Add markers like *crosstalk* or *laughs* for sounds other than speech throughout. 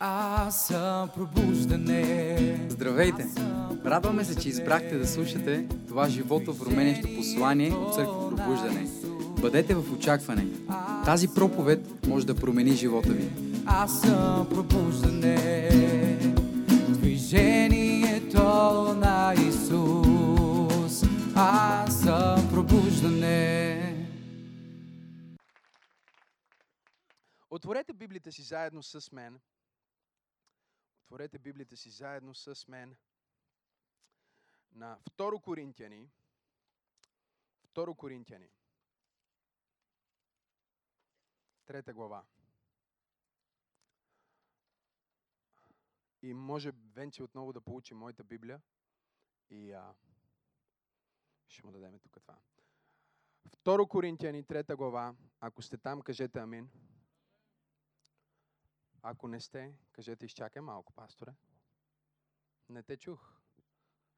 Аз съм пробуждане. Здравейте! Радваме се, че избрахте да слушате това живото променящо послание от Църква Пробуждане. Бъдете в очакване. Тази проповед може да промени живота ви. Аз съм пробуждане. Движението на Исус. Аз съм пробуждане. Отворете Библията си заедно с мен. Отворете Библията си заедно с мен на 2 Коринтияни. 2 Коринтияни. Трета глава. И може Венци отново да получи моята Библия. И а, ще му дадем тук това. 2 Коринтияни, трета глава. Ако сте там, кажете амин. Ако не сте, кажете изчакай малко, пасторе. Не те чух.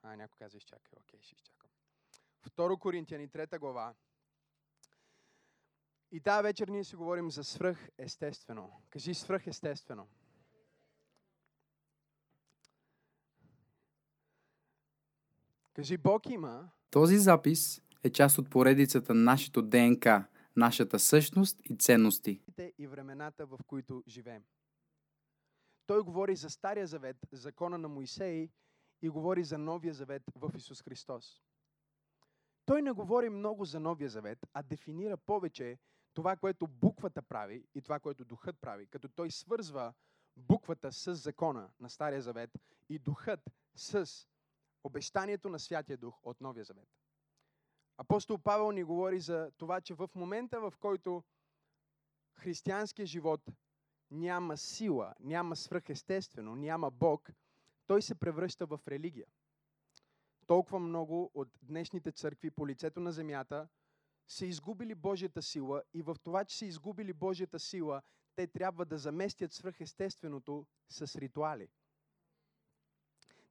А, някой каза изчакай. Окей, ще изчакам. Второ Коринтияни, трета глава. И тази вечер ние си говорим за свръхестествено. Кажи свръхестествено. Кажи Бог има Този запис е част от поредицата Нашето ДНК, нашата същност и ценности. и времената, в които живеем. Той говори за Стария завет, закона на Моисей и говори за Новия завет в Исус Христос. Той не говори много за Новия завет, а дефинира повече това, което буквата прави и това, което духът прави, като той свързва буквата с закона на Стария завет и духът с обещанието на Святия Дух от Новия завет. Апостол Павел ни говори за това, че в момента, в който християнския живот няма сила, няма свръхестествено, няма Бог, той се превръща в религия. Толкова много от днешните църкви по лицето на земята са изгубили Божията сила и в това, че са изгубили Божията сила, те трябва да заместят свръхестественото с ритуали.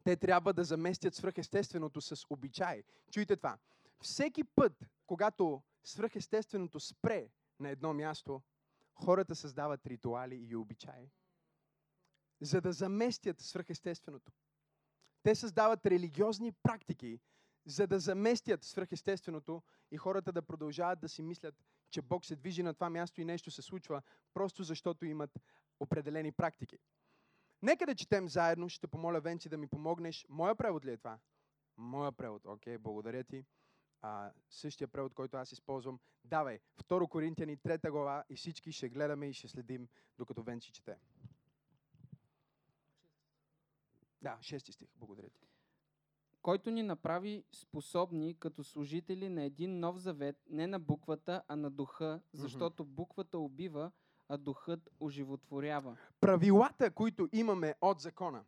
Те трябва да заместят свръхестественото с обичаи. Чуйте това. Всеки път, когато свръхестественото спре на едно място, хората създават ритуали и обичаи, за да заместят свръхестественото. Те създават религиозни практики, за да заместят свръхестественото и хората да продължават да си мислят, че Бог се движи на това място и нещо се случва, просто защото имат определени практики. Нека да четем заедно, ще помоля Венци да ми помогнеш. Моя превод ли е това? Моя превод, окей, благодаря ти. А, същия превод, който аз използвам. Давай, 2 Коринтияни, 3 глава и всички ще гледаме и ще следим, докато Венци чете. Да, 6 стих, благодаря ти. който ни направи способни като служители на един нов завет, не на буквата, а на духа, защото буквата убива, а духът оживотворява. правилата, които имаме от закона,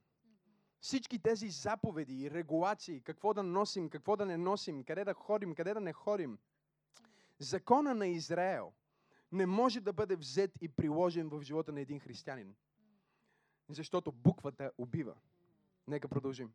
всички тези заповеди и регулации, какво да носим, какво да не носим, къде да ходим, къде да не ходим, закона на Израел не може да бъде взет и приложен в живота на един християнин. Защото буквата убива. Нека продължим.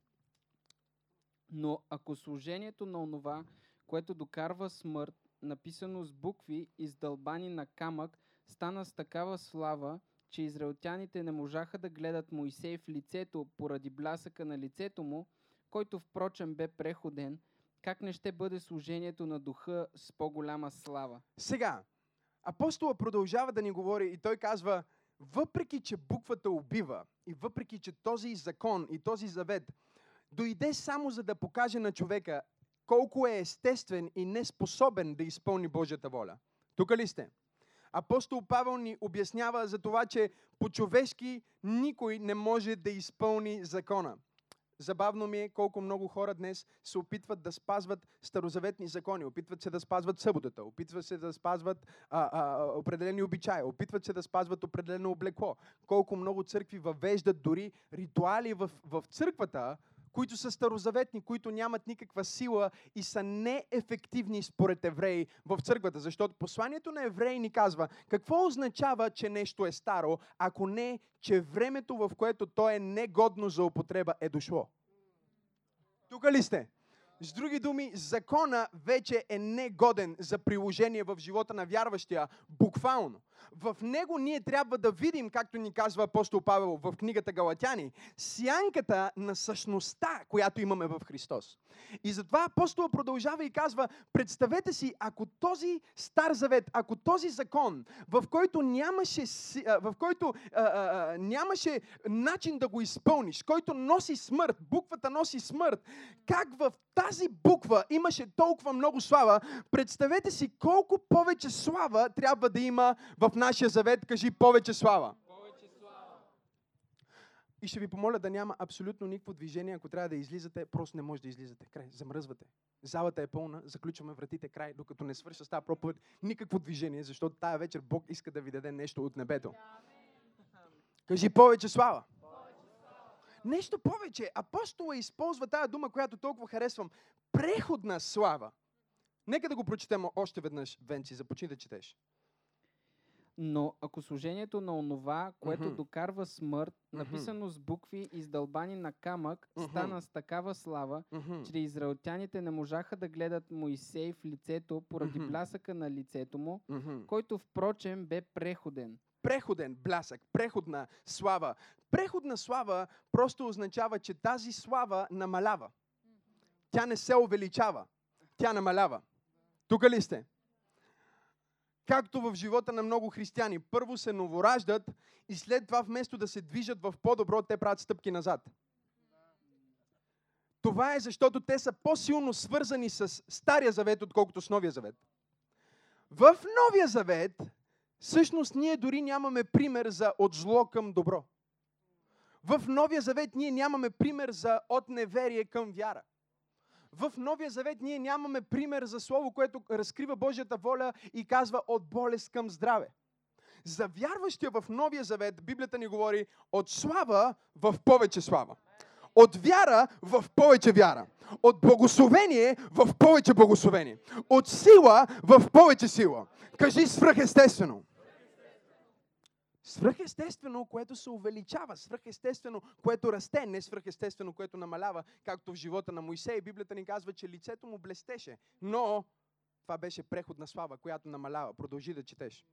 Но ако служението на онова, което докарва смърт, написано с букви, издълбани на камък, стана с такава слава, че израелтяните не можаха да гледат Моисей в лицето поради блясъка на лицето му, който впрочем бе преходен, как не ще бъде служението на духа с по-голяма слава? Сега, апостола продължава да ни говори и той казва, въпреки, че буквата убива и въпреки, че този закон и този завет дойде само за да покаже на човека колко е естествен и неспособен да изпълни Божията воля. Тук ли сте? Апостол Павел ни обяснява за това, че по-човешки никой не може да изпълни закона. Забавно ми е колко много хора днес се опитват да спазват старозаветни закони, опитват се да спазват съботата, опитват се да спазват а, а, определени обичаи, опитват се да спазват определено облекло. Колко много църкви въвеждат дори ритуали в, в църквата, които са старозаветни, които нямат никаква сила и са неефективни според евреи в църквата. Защото посланието на евреи ни казва какво означава, че нещо е старо, ако не, че времето, в което то е негодно за употреба, е дошло. Тук ли сте? С други думи, закона вече е негоден за приложение в живота на вярващия, буквално. В него ние трябва да видим, както ни казва апостол Павел в книгата Галатяни, сянката на същността, която имаме в Христос. И затова апостол продължава и казва, представете си, ако този стар завет, ако този закон, в който нямаше, в който а, а, нямаше начин да го изпълниш, който носи смърт, буквата носи смърт, как в тази буква имаше толкова много слава, представете си колко повече слава трябва да има в нашия завет. Кажи повече слава. И ще ви помоля да няма абсолютно никакво движение. Ако трябва да излизате, просто не може да излизате. Край, замръзвате. Залата е пълна, заключваме вратите край, докато не свърша с тази проповед. Никакво движение, защото тая вечер Бог иска да ви даде нещо от небето. Кажи повече слава. Нещо повече. Апостола използва тая дума, която толкова харесвам. Преходна слава. Нека да го прочетем още веднъж, Венци. Започни да четеш. Но ако служението на онова, което Мгм. докарва смърт, написано с букви издълбани на камък, Мгм. стана с такава слава, Мгм. че израелтяните не можаха да гледат Моисей в лицето поради Мгм. блясъка на лицето му, Мгм. който впрочем бе преходен. преходен блясък, преходна слава. Преходна слава просто означава, че тази слава намалява. Тя не се увеличава, тя намалява. Тук ли сте? Както в живота на много християни. Първо се новораждат и след това вместо да се движат в по-добро, те правят стъпки назад. Това е защото те са по-силно свързани с Стария завет, отколкото с Новия завет. В Новия завет Всъщност ние дори нямаме пример за от зло към добро. В Новия завет ние нямаме пример за от неверие към вяра. В Новия завет ние нямаме пример за слово, което разкрива Божията воля и казва от болест към здраве. За вярващия в Новия завет, Библията ни говори от слава в повече слава. От вяра в повече вяра. От благословение в повече благословение. От сила в повече сила. Кажи свръхестествено. Свръхестествено, което се увеличава, свръхестествено, което расте, не свръхестествено, което намалява, както в живота на Моисей. Библията ни казва, че лицето му блестеше, но това беше преходна слава, която намалява. Продължи да четеш.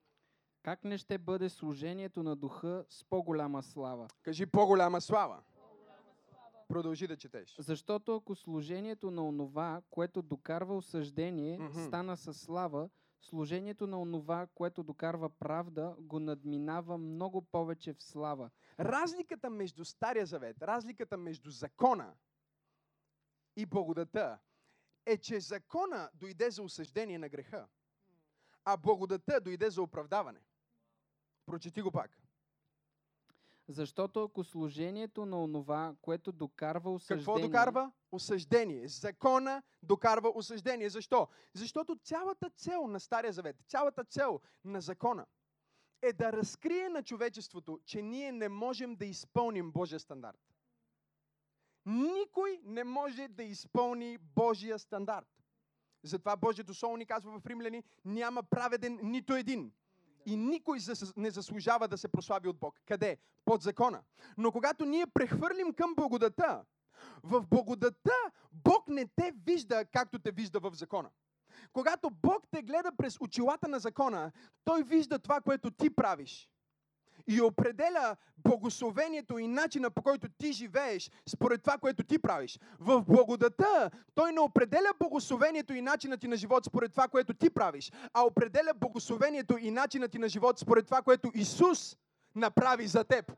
Как не ще бъде служението на духа с по-голяма слава? Кажи по-голяма слава. Продължи да четеш. Защото ако служението на онова, което докарва осъждение, Мгм. стана със слава, служението на онова, което докарва правда, го надминава много повече в слава. Разликата между Стария завет, разликата между закона и благодата е, че закона дойде за осъждение на греха, а благодата дойде за оправдаване. Прочети го пак. Защото ако служението на онова, което докарва осъждение... Какво докарва? Осъждение. Закона докарва осъждение. Защо? Защото цялата цел на Стария завет, цялата цел на закона е да разкрие на човечеството, че ние не можем да изпълним Божия стандарт. Никой не може да изпълни Божия стандарт. Затова Божието Слово ни казва в Римляни, няма праведен нито един. И никой не заслужава да се прослави от Бог. Къде? Под закона. Но когато ние прехвърлим към благодата, в благодата Бог не те вижда както те вижда в закона. Когато Бог те гледа през очилата на закона, Той вижда това, което ти правиш. И определя благословението и начина по който ти живееш според това, което ти правиш. В благодата Той не определя благословението и начина ти на живот според това, което ти правиш, а определя благословението и начина ти на живот според това, което Исус направи за теб.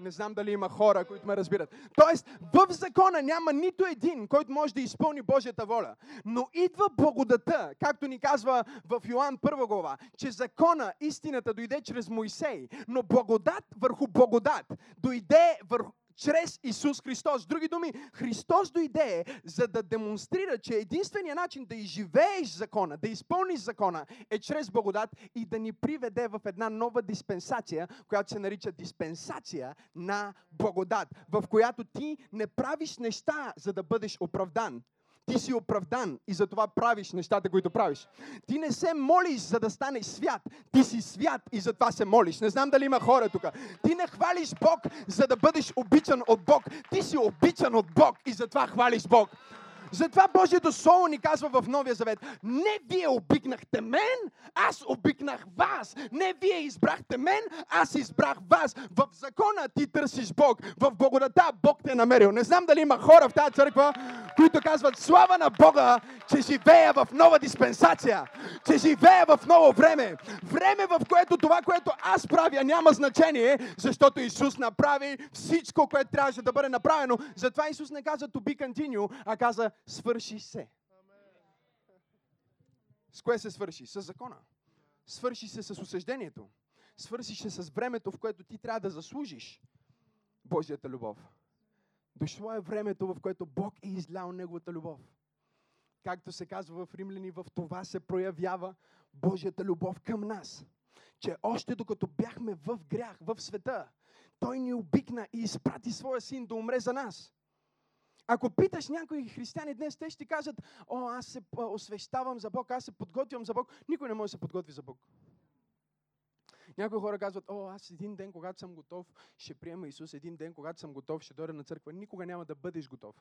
Не знам дали има хора, които ме разбират. Тоест, в закона няма нито един, който може да изпълни Божията воля. Но идва благодата, както ни казва в Йоан 1 глава, че закона, истината дойде чрез Моисей, но благодат върху благодат дойде върху чрез Исус Христос. С други думи, Христос дойде, за да демонстрира, че единственият начин да изживееш закона, да изпълниш закона, е чрез благодат и да ни приведе в една нова диспенсация, която се нарича диспенсация на благодат, в която ти не правиш неща, за да бъдеш оправдан. Ти си оправдан и затова правиш нещата, които правиш. Ти не се молиш, за да станеш свят. Ти си свят и затова се молиш. Не знам дали има хора тук. Ти не хвалиш Бог, за да бъдеш обичан от Бог. Ти си обичан от Бог и затова хвалиш Бог. Затова Божието Слово ни казва в Новия Завет, не вие обикнахте мен, аз обикнах вас. Не вие избрахте мен, аз избрах вас. В закона ти търсиш Бог, в благодата Бог те е намерил. Не знам дали има хора в тази църква, които казват слава на Бога, че живея в нова диспенсация, че живея в ново време. Време, в което това, което аз правя, няма значение, защото Исус направи всичко, което трябваше да бъде направено. Затова Исус не каза to be continue, а каза свърши се. С кое се свърши? С закона. Свърши се с осъждението. Свърши се с времето, в което ти трябва да заслужиш Божията любов. Дошло е времето, в което Бог е излял Неговата любов. Както се казва в Римляни, в това се проявява Божията любов към нас. Че още докато бяхме в грях, в света, Той ни обикна и изпрати Своя Син да умре за нас. Ако питаш някои християни днес, те ще кажат, о, аз се освещавам за Бог, аз се подготвям за Бог. Никой не може да се подготви за Бог. Някои хора казват, о, аз един ден, когато съм готов, ще приема Исус. Един ден, когато съм готов, ще дойда на църква. Никога няма да бъдеш готов.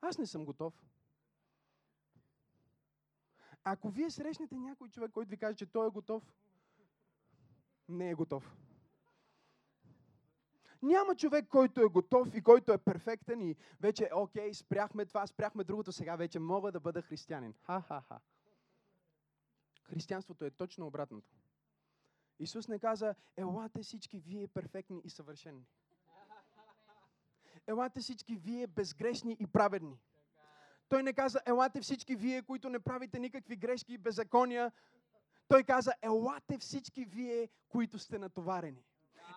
Аз не съм готов. Ако вие срещнете някой човек, който ви каже, че той е готов, не е готов. Няма човек, който е готов и който е перфектен и вече, окей, спряхме това, спряхме другото, сега вече мога да бъда християнин. Ха-ха-ха. Християнството е точно обратното. Исус не каза, елате всички вие перфектни и съвършени. Елате всички вие безгрешни и праведни. Той не каза, елате всички вие, които не правите никакви грешки и беззакония. Той каза, елате всички вие, които сте натоварени.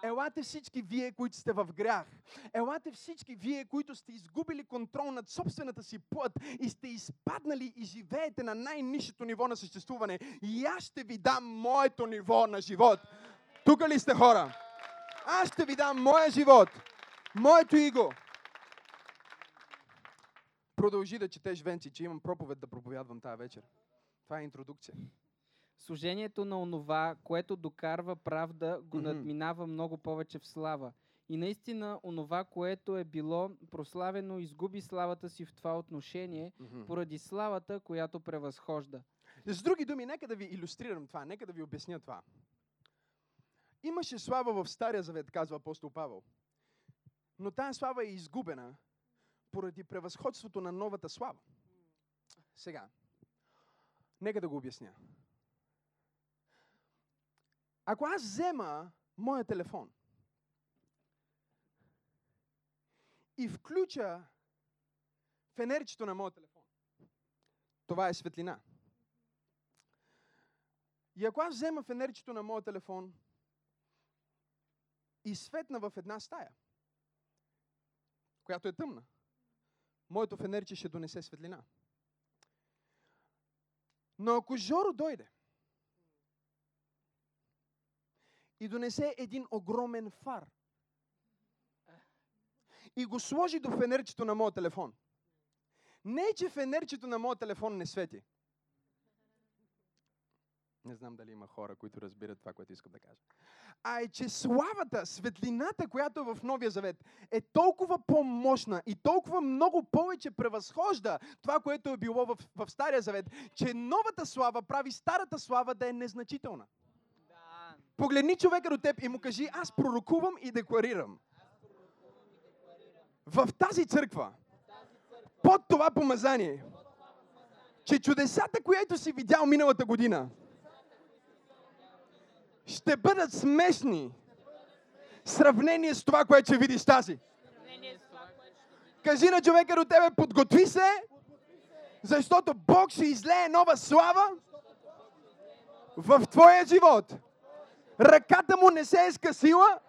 Елате всички вие, които сте в грях. Елате всички вие, които сте изгубили контрол над собствената си плът и сте изпаднали и живеете на най-низшето ниво на съществуване. И аз ще ви дам моето ниво на живот. Тук ли сте хора? Аз ще ви дам моя живот. Моето иго. Продължи да четеш, Венци, че имам проповед да проповядвам тази вечер. Това е интродукция. Служението на онова, което докарва правда, го надминава много повече в слава. И наистина, онова, което е било прославено, изгуби славата си в това отношение, поради славата, която превъзхожда. С други думи, нека да ви иллюстрирам това, нека да ви обясня това. Имаше слава в Стария Завет, казва апостол Павел. Но тази слава е изгубена поради превъзходството на новата слава. Сега, нека да го обясня. Ако аз взема моя телефон и включа фенерчето на моя телефон, това е светлина. И ако аз взема фенерчето на моя телефон и светна в една стая, която е тъмна, моето фенерче ще донесе светлина. Но ако Жоро дойде и донесе един огромен фар и го сложи до фенерчето на моят телефон, не че фенерчето на моят телефон не свети. Не знам дали има хора, които разбират това, което искам да кажа. А е, че славата, светлината, която е в Новия Завет, е толкова по-мощна и толкова много повече превъзхожда това, което е било в, в Стария Завет, че новата слава прави старата слава да е незначителна. Погледни човека до теб и му кажи, аз пророкувам и декларирам. В тази църква, под това помазание, че чудесата, които си видял миналата година, ще бъдат смешни в сравнение с това, което ще видиш тази. Кажи на човека до тебе, подготви се, защото Бог ще излее нова слава в твоя живот. Ръката му не се е скъсила,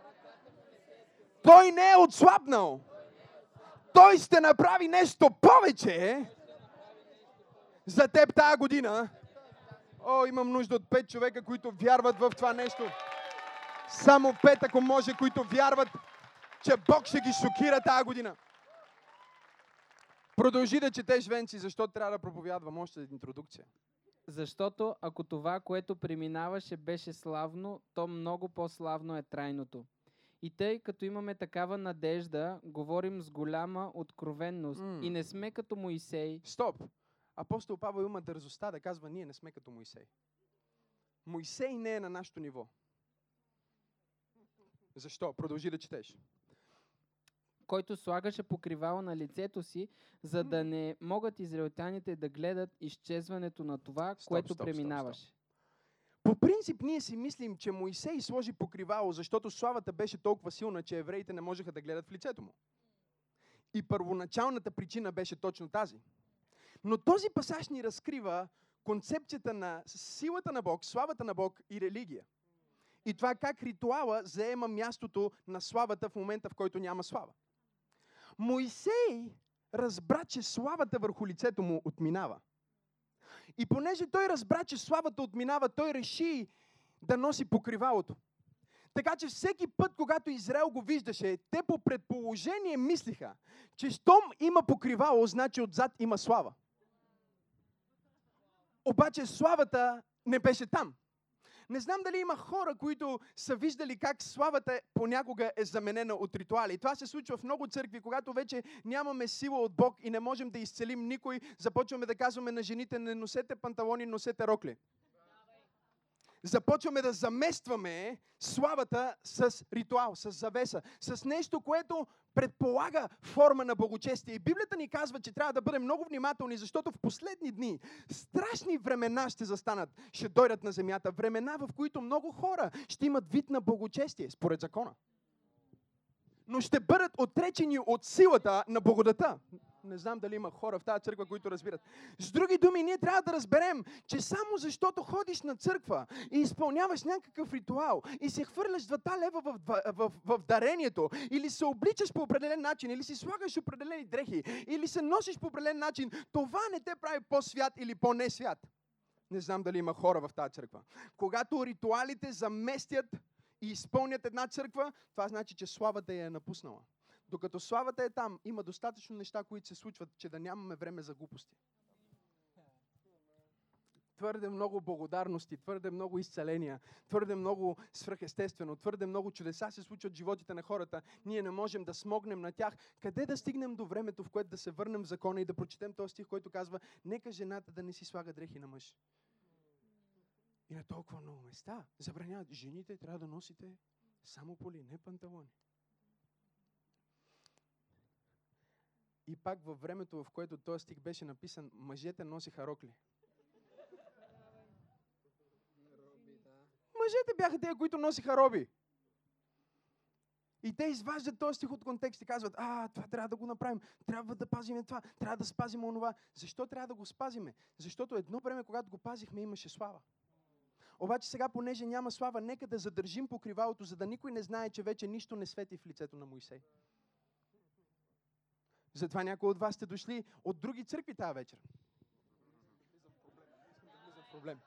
той не е отслабнал. Той ще направи нещо повече за теб тази година. О, имам нужда от пет човека, които вярват в това нещо. Само пет, ако може, които вярват, че Бог ще ги шокира тази година. Продължи да четеш, Венци, защото трябва да проповядвам още интродукция. Защото ако това, което преминаваше, беше славно, то много по-славно е трайното. И тъй като имаме такава надежда, говорим с голяма откровенност М. и не сме като Моисей, Стоп! Апостол Павел има дързостта да казва, ние не сме като Моисей. Моисей не е на нашето ниво. Защо? Продължи да четеш. Който слагаше покривало на лицето си, за да не могат израелтяните да гледат изчезването на това, Стоп, което стоп, стоп, преминаваше. По принцип ние си мислим, че Моисей сложи покривало, защото славата беше толкова силна, че евреите не можеха да гледат в лицето му. И първоначалната причина беше точно тази. Но този пасаж ни разкрива концепцията на силата на Бог, славата на Бог и религия. И това как ритуала заема мястото на славата в момента, в който няма слава. Моисей разбра, че славата върху лицето му отминава. И понеже той разбра, че славата отминава, той реши да носи покривалото. Така че всеки път, когато Израел го виждаше, те по предположение мислиха, че щом има покривало, значи отзад има слава. Обаче славата не беше там. Не знам дали има хора, които са виждали как славата понякога е заменена от ритуали. Това се случва в много църкви, когато вече нямаме сила от Бог и не можем да изцелим никой, започваме да казваме на жените, не носете панталони, носете рокли. Започваме да заместваме славата с ритуал, с завеса, с нещо, което предполага форма на благочестие. И Библията ни казва, че трябва да бъдем много внимателни, защото в последни дни страшни времена ще застанат, ще дойдат на земята. Времена, в които много хора ще имат вид на благочестие, според закона. Но ще бъдат отречени от силата на благодата. Не знам дали има хора в тази църква, които разбират. С други думи, ние трябва да разберем, че само защото ходиш на църква и изпълняваш някакъв ритуал и се хвърляш двата лева в, в, в, в дарението, или се обличаш по определен начин, или си слагаш определени дрехи, или се носиш по определен начин, това не те прави по-свят или по-несвят. Не знам дали има хора в тази църква. Когато ритуалите заместят и изпълнят една църква, това значи, че славата я е напуснала. Докато славата е там, има достатъчно неща, които се случват, че да нямаме време за глупости. Твърде много благодарности, твърде много изцеления, твърде много свръхестествено, твърде много чудеса се случват в животите на хората. Ние не можем да смогнем на тях. Къде да стигнем до времето, в което да се върнем в закона и да прочетем този стих, който казва, нека жената да не си слага дрехи на мъж. И на толкова много места забраняват. Жените трябва да носите само поли, не панталони. И пак във времето, в което този стих беше написан, мъжете носиха рокли. Мъжете бяха те, които носиха роби. И те изваждат този стих от контекст и казват, а, това трябва да го направим, трябва да пазиме това, трябва да спазим онова. Защо трябва да го спазиме? Защото едно време, когато го пазихме, имаше слава. Обаче сега, понеже няма слава, нека да задържим покривалото, за да никой не знае, че вече нищо не свети в лицето на Моисей. Затова някои от вас сте дошли от други църкви тази вечер. Проблем.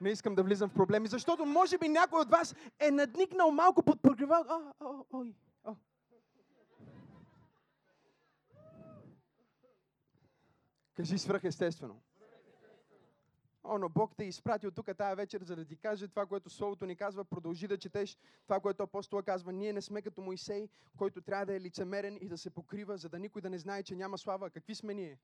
Не искам да влизам в проблеми, защото може би някой от вас е надникнал малко под покривал. А, а, ой, а. Кажи свръхестествено. О, но Бог те е изпрати от тук тази вечер, за да ти каже това, което Словото ни казва. Продължи да четеш това, което апостола казва. Ние не сме като Моисей, който трябва да е лицемерен и да се покрива, за да никой да не знае, че няма слава. Какви сме ние?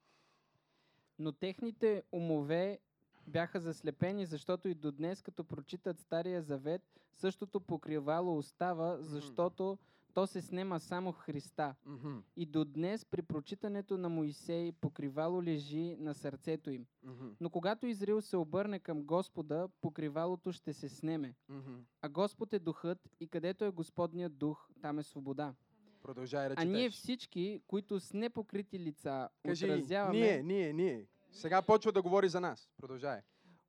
Но техните умове бяха заслепени, защото и до днес, като прочитат Стария Завет, същото покривало остава, защото то се снема само Христа. Мгм, И до днес при прочитането на Моисей покривало лежи на сърцето им. мгм, Но когато Израил се обърне към Господа, покривалото ще се снеме. мгм. А Господ е духът и където е Господният дух, там е свобода. Продължай да А ние всички, които с непокрити лица Кажи, отразяваме, ние, ние, ние. Сега почва да говори за нас. Продължай.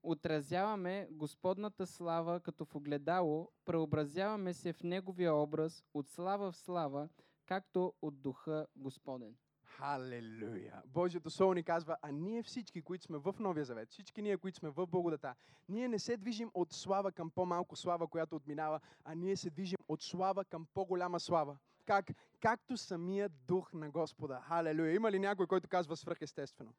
Отразяваме Господната слава като в огледало, преобразяваме се в Неговия образ от слава в слава, както от духа Господен. Халелуя! Божието Слово ни казва, а ние всички, които сме в Новия Завет, всички ние, които сме в благодата, ние не се движим от слава към по-малко слава, която отминава, а ние се движим от слава към по-голяма слава. Как? Както самият дух на Господа. Халелуя! Има ли някой, който казва свръхестествено?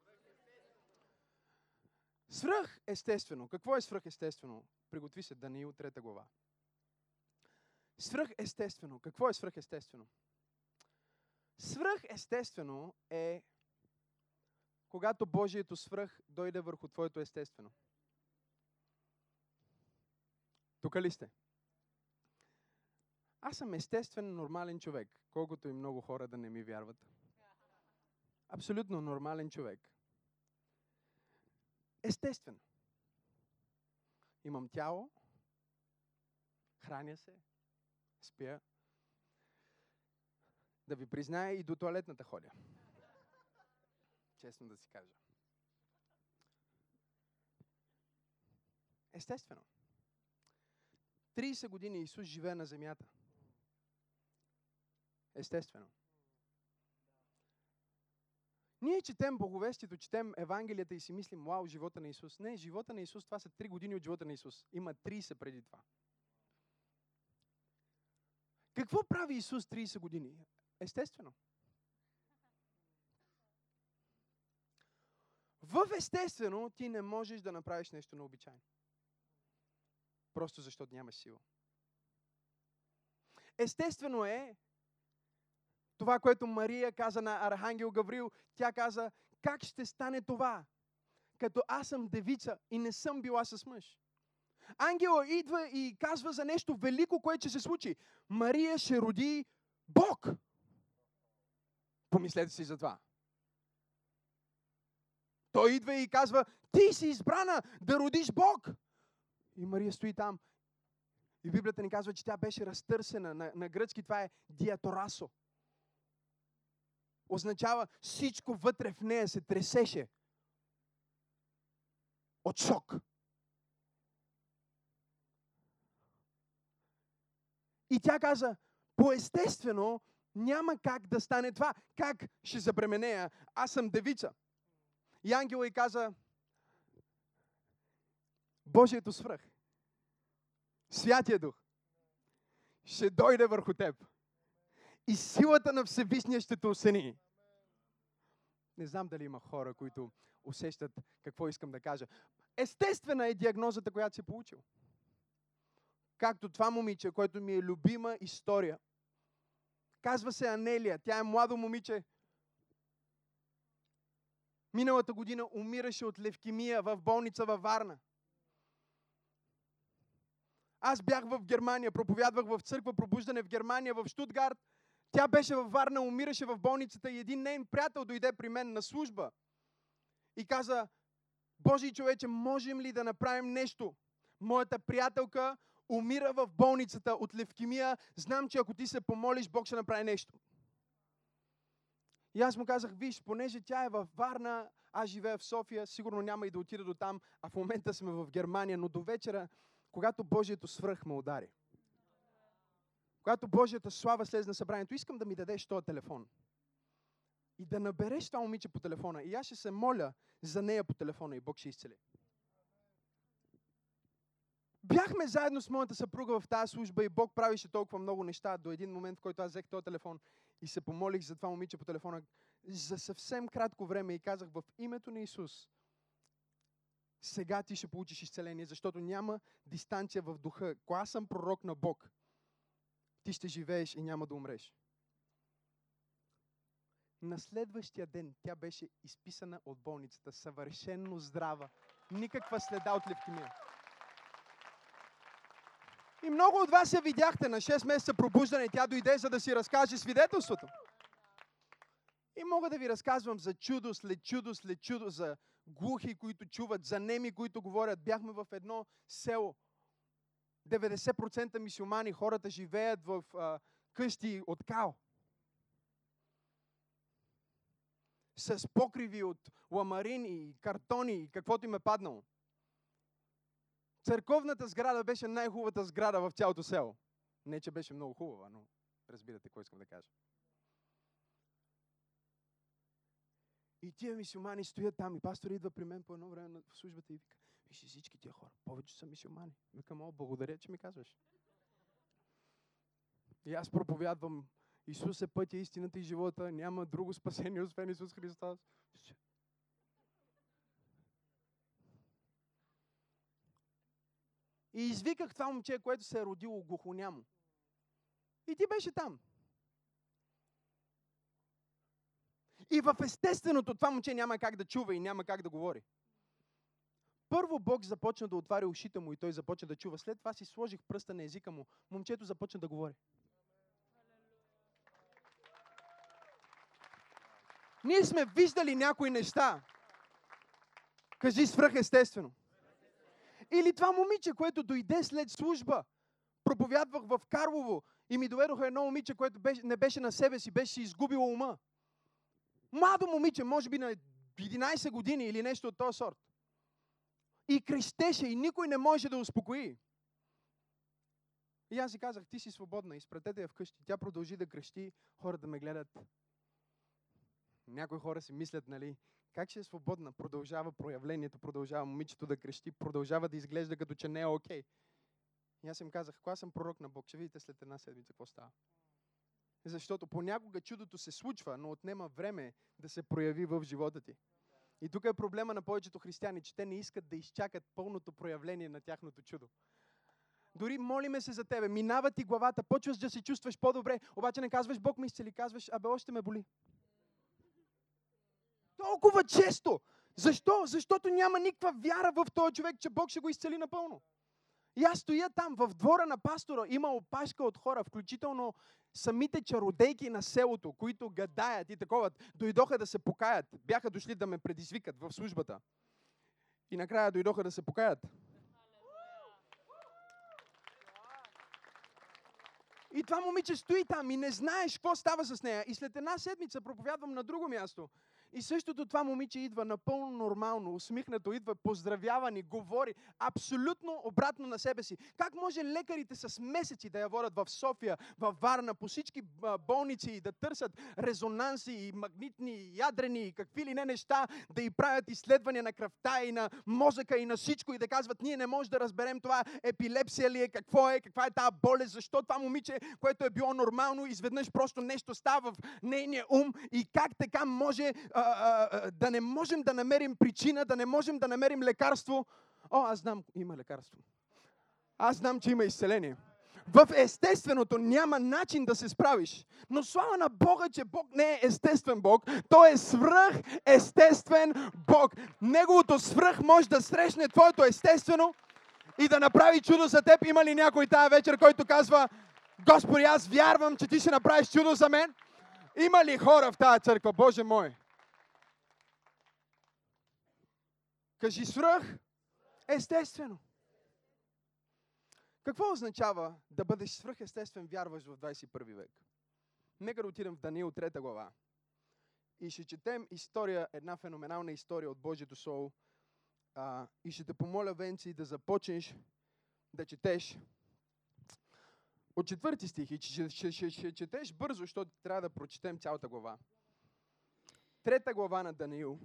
Свръхестествено. Какво е свръхестествено? Приготви се, Даниил, трета глава. Свръхестествено. Какво е свръхестествено? Свръхестествено е когато Божието свръх дойде върху твоето естествено. Тук ли сте? Аз съм естествен, нормален човек, колкото и много хора да не ми вярват. Абсолютно нормален човек. Естествено. Имам тяло, храня се, спя. Да ви призная и до туалетната ходя. Честно да си кажа. Естествено. 30 години Исус живее на земята. Естествено. Ние четем Боговестието, четем Евангелията и си мислим, вау, живота на Исус. Не, живота на Исус, това са 3 години от живота на Исус. Има 30 преди това. Какво прави Исус 30 години? Естествено. В естествено ти не можеш да направиш нещо необичайно. Просто защото нямаш сила. Естествено е това, което Мария каза на Архангел Гаврил. Тя каза, как ще стане това, като аз съм девица и не съм била с мъж? Ангела идва и казва за нещо велико, което ще се случи. Мария ще роди Бог. Помислете си за това. Той идва и казва, ти си избрана да родиш Бог. И Мария стои там. И Библията ни казва, че тя беше разтърсена. На, на гръцки това е диаторасо. Означава всичко вътре в нея се тресеше. От шок. И тя каза, по-естествено няма как да стане това. Как ще забременея? Аз съм девица. И ангела й каза, Божието свръх, Святия Дух, ще дойде върху теб. И силата на Всевишния ще те осени. Не знам дали има хора, които усещат какво искам да кажа. Естествена е диагнозата, която си получил. Както това момиче, което ми е любима история. Казва се Анелия. Тя е младо момиче. Миналата година умираше от левкемия в болница във Варна. Аз бях в Германия, проповядвах в църква пробуждане в Германия, в Штутгарт. Тя беше във Варна, умираше в болницата и един нейн приятел дойде при мен на служба и каза, Божий човече, можем ли да направим нещо? Моята приятелка умира в болницата от левкемия. Знам, че ако ти се помолиш, Бог ще направи нещо. И аз му казах, виж, понеже тя е във Варна, аз живея в София, сигурно няма и да отида до там, а в момента сме в Германия, но до вечера, когато Божието свръх ме удари, когато Божията слава слезе на събранието, искам да ми дадеш този телефон. И да набереш това момиче по телефона. И аз ще се моля за нея по телефона и Бог ще изцели. Бяхме заедно с моята съпруга в тази служба и Бог правише толкова много неща до един момент, в който аз взех този телефон и се помолих за това момиче по телефона за съвсем кратко време и казах в името на Исус, сега ти ще получиш изцеление, защото няма дистанция в духа. Ако съм пророк на Бог, ти ще живееш и няма да умреш. На следващия ден тя беше изписана от болницата, съвършенно здрава, никаква следа от левкемия. И много от вас я видяхте на 6 месеца пробуждане. Тя дойде, за да си разкаже свидетелството. И мога да ви разказвам за чудо след чудо след чудо, за глухи, които чуват, за неми, които говорят. Бяхме в едно село. 90% мисюмани, хората живеят в а, къщи от као. С покриви от ламарини картони и каквото им е паднало. Църковната сграда беше най-хубавата сграда в цялото село. Не, че беше много хубава, но разбирате какво искам да кажа. И тия мисиомани стоят там и пастор идва при мен по едно време в службата и вика, виж всички тия хора, повече са мисиомани. Викам, о, благодаря, че ми казваш. И аз проповядвам, Исус е пътя, истината и живота, няма друго спасение, освен Исус Христос. И извиках това момче, което се е родило глухонямо. И ти беше там. И в естественото това момче няма как да чува и няма как да говори. Първо Бог започна да отваря ушите му и той започна да чува. След това си сложих пръста на езика му. Момчето започна да говори. Ние сме виждали някои неща. Кажи свръхестествено. Или това момиче, което дойде след служба. Проповядвах в Карлово и ми доведоха едно момиче, което не беше на себе си, беше изгубило ума. Младо момиче, може би на 11 години или нещо от този сорт. И крещеше и никой не може да успокои. И аз си казах, ти си свободна, изпратете я вкъщи. Тя продължи да крещи, хората ме гледат. Някои хора си мислят, нали, как ще е свободна? Продължава проявлението, продължава момичето да крещи, продължава да изглежда като че не е окей. Okay. И аз им казах, ако аз съм пророк на Бог, ще видите след една седмица какво става. Защото понякога чудото се случва, но отнема време да се прояви в живота ти. И тук е проблема на повечето християни, че те не искат да изчакат пълното проявление на тяхното чудо. Дори молиме се за тебе, минава ти главата, почваш да се чувстваш по-добре, обаче не казваш Бог ме изцели, казваш, абе още ме боли. Толкова често. Защо? Защото няма никаква вяра в този човек, че Бог ще го изцели напълно. И аз стоя там, в двора на пастора, има опашка от хора, включително самите чародейки на селото, които гадаят и такова, дойдоха да се покаят. Бяха дошли да ме предизвикат в службата. И накрая дойдоха да се покаят. И това момиче стои там и не знаеш какво става с нея. И след една седмица проповядвам на друго място. И същото това момиче идва напълно нормално, усмихнато, идва, поздравява ни, говори абсолютно обратно на себе си. Как може лекарите с месеци да я водят в София, в Варна, по всички болници и да търсят резонанси и магнитни, и ядрени и какви ли не неща, да и правят изследвания на кръвта и на мозъка и на всичко и да казват, ние не можем да разберем това епилепсия ли е, какво е, каква е тази болест, защо това момиче, което е било нормално, изведнъж просто нещо става в нейния ум и как така може да не можем да намерим причина, да не можем да намерим лекарство. О, аз знам, има лекарство. Аз знам, че има изцеление. В естественото няма начин да се справиш. Но слава на Бога, че Бог не е естествен Бог. Той е свръх естествен Бог. Неговото свръх може да срещне твоето естествено и да направи чудо за теб. Има ли някой тая вечер, който казва, Господи, аз вярвам, че ти ще направиш чудо за мен? Има ли хора в тази църква, Боже мой? Кажи свръх. Естествено. Какво означава да бъдеш свръхестествен вярваш в 21 век? Нека да отидем в Даниил 3 глава. И ще четем история, една феноменална история от Божието Слово. А, и ще те помоля, Венци, да започнеш да четеш от четвърти стих. И ще, ще, ще, ще четеш бързо, защото трябва да прочетем цялата глава. Трета глава на Даниил.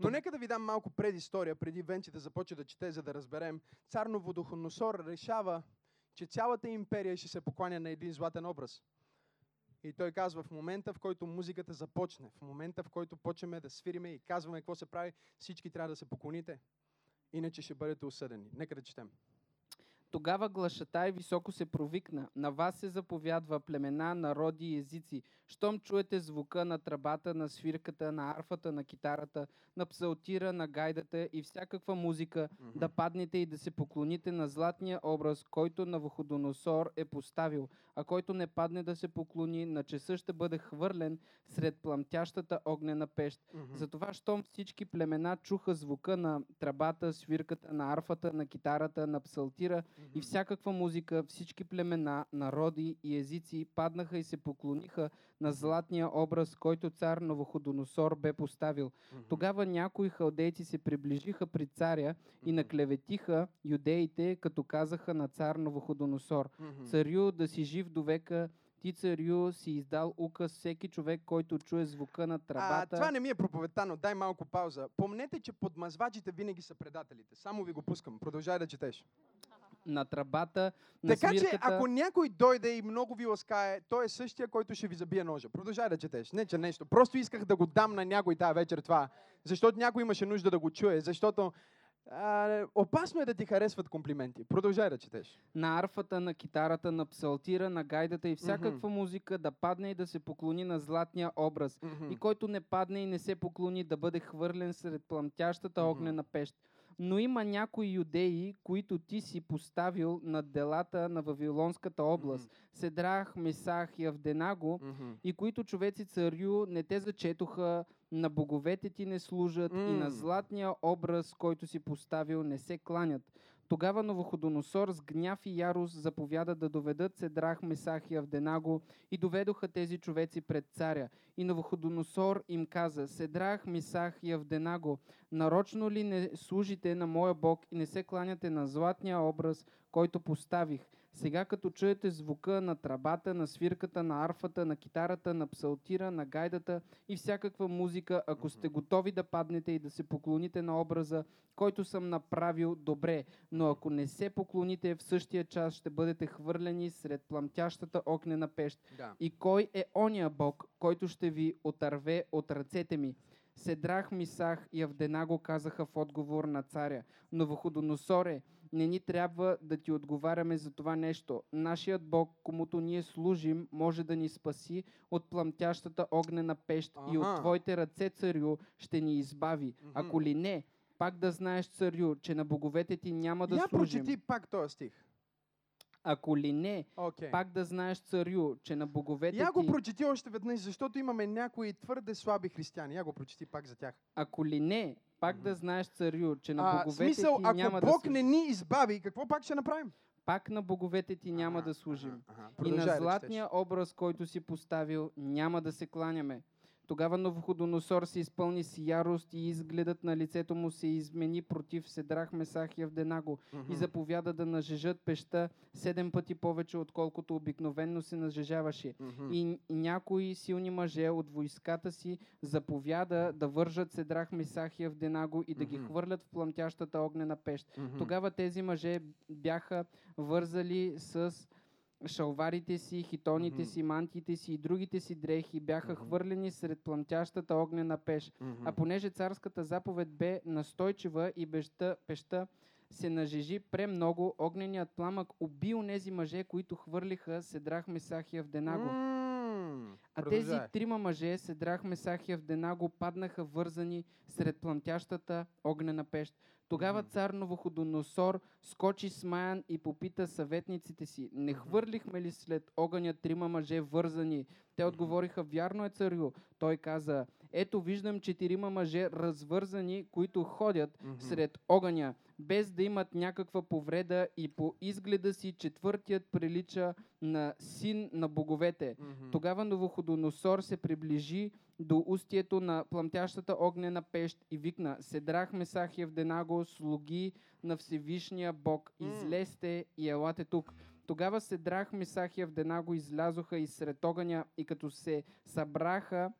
Но нека да ви дам малко предистория, преди Венци да започне да чете, за да разберем. Цар Новодохоносор решава, че цялата империя ще се покланя на един златен образ. И той казва, в момента, в който музиката започне, в момента, в който почнем да свириме и казваме какво се прави, всички трябва да се поклоните. Иначе ще бъдете осъдени. Нека да четем. Тогава глашата и високо се провикна. На вас се заповядва племена, народи и езици. Щом чуете звука на тръбата, на свирката, на арфата, на китарата, на псалтира, на гайдата и всякаква музика, mm-hmm. да паднете и да се поклоните на златния образ, който Навуходоносор е поставил, а който не падне да се поклони, на чеса ще бъде хвърлен сред пламтящата огнена пещ. Mm-hmm. Затова, щом всички племена чуха звука на тръбата, свирката, на арфата, на китарата, на псалтира mm-hmm. и всякаква музика, всички племена, народи и езици паднаха и се поклониха на златния образ, който цар Новоходоносор бе поставил. Mm-hmm. Тогава някои халдейци се приближиха при царя и наклеветиха юдеите, като казаха на цар Новоходоносор, царю да си жив до века, ти царю си издал указ всеки човек, който чуе звука на трабата. А, това не ми е проповедта, но дай малко пауза. Помнете, че подмазвачите винаги са предателите. Само ви го пускам. Продължай да четеш на трабата, на Така свирката. че, ако някой дойде и много ви ласкае, той е същия, който ще ви забие ножа. Продължай да четеш. Не, че нещо. Просто исках да го дам на някой тази вечер това. Защото някой имаше нужда да го чуе. Защото А, опасно е да ти харесват комплименти. Продължай да четеш. на арфата, на китарата, на псалтира, на гайдата и всякаква музика да падне и да се поклони на златния образ. И който не падне и не се поклони, да бъде хвърлен сред пламтящата Мгм. огнена пещ. Но има някои юдеи, които ти си поставил над делата на Вавилонската област. Седрах, Месах и Авденаго, Мгм. и които човеци царю не те зачетоха, на боговете ти не служат и М. на златния образ, който си поставил, не се кланят. Тогава Новоходоносор с гняв и ярост заповяда да доведат Седрах, Месах и Авденаго и доведоха тези човеци пред царя. И Новоходоносор им каза, Седрах, Месах и Авденаго, нарочно ли не служите на моя Бог и не се кланяте на златния образ, който поставих? Сега като чуете звука на трабата, на свирката, на арфата, на китарата, на псалтира, на гайдата и всякаква музика, ако сте готови да паднете и да се поклоните на образа, който съм направил, добре. Но ако не се поклоните, в същия час ще бъдете хвърлени сред пламтящата огнена пещ. Да. И кой е ония Бог, който ще ви отърве от ръцете ми? Седрах, Мисах и Авденаго казаха в отговор на царя. Новоходоносоре, не ни трябва да ти отговаряме за това нещо. Нашият Бог, комуто ние служим, може да ни спаси от пламтящата огнена пещ и от твоите ръце, царю, ще ни избави. Мгм. Ако ли не, пак да знаеш, царю, че на боговете ти няма да Я служим. прочети пак този стих. Ако ли не, Окей. пак да знаеш, царю, че на боговете Я го ти... прочети още веднъж, защото имаме някои твърде слаби християни. Я го прочети пак за тях. Ако ли не, пак да знаеш, царю, че на А, боговете смисъл, ти ако няма Бог да не служим. ни избави, какво пак ще направим? Пак на боговете ти няма да служим. ага, ага. И Продължай на да златния образ, който си поставил, няма да се кланяме. Тогава Новоходоносор се изпълни с ярост и изгледът на лицето му се измени против Седрах, Месах и Авденаго Мгм. и заповяда да нажежат пеща седем пъти повече, отколкото обикновенно се нажежаваше. Мгм. И някои силни мъже от войската си заповяда да вържат Седрах, Месах и Авденаго и да ги Мгм. хвърлят в пламтящата огнена пещ. Мгм. Тогава тези мъже бяха вързали с шалварите си, хитоните Мгм. си, мантиите си и другите си дрехи, бяха Мгм. хвърлени сред пламтящата огнена пещ. Мгм. А понеже царската заповед бе настойчива и беща, пеща се нажежи премного, огненият пламък уби онези мъже, които хвърлиха Седрах, Месах и Авденаго. М, А тези трима мъже, Седрах, Месах и Авденаго, паднаха вързани сред пламтящата огнена пещ. Тогава цар Новоходоносор скочи смаян и попита съветниците си, не хвърлихме ли след огъня трима мъже вързани? Те отговориха, вярно е царю. Той каза, ето виждам четирима мъже развързани, които ходят Мгм. сред огъня, без да имат някаква повреда и по изгледа си четвъртият прилича на син на боговете. Мгм. Тогава Новоходоносор се приближи до устието на пламтящата огнена пещ и викна Седрах, Месах Евденаго, слуги на Всевишния Бог, излезте и елате тук. Тогава Седрах, Месах Евденаго излязоха из сред огъня и като се събраха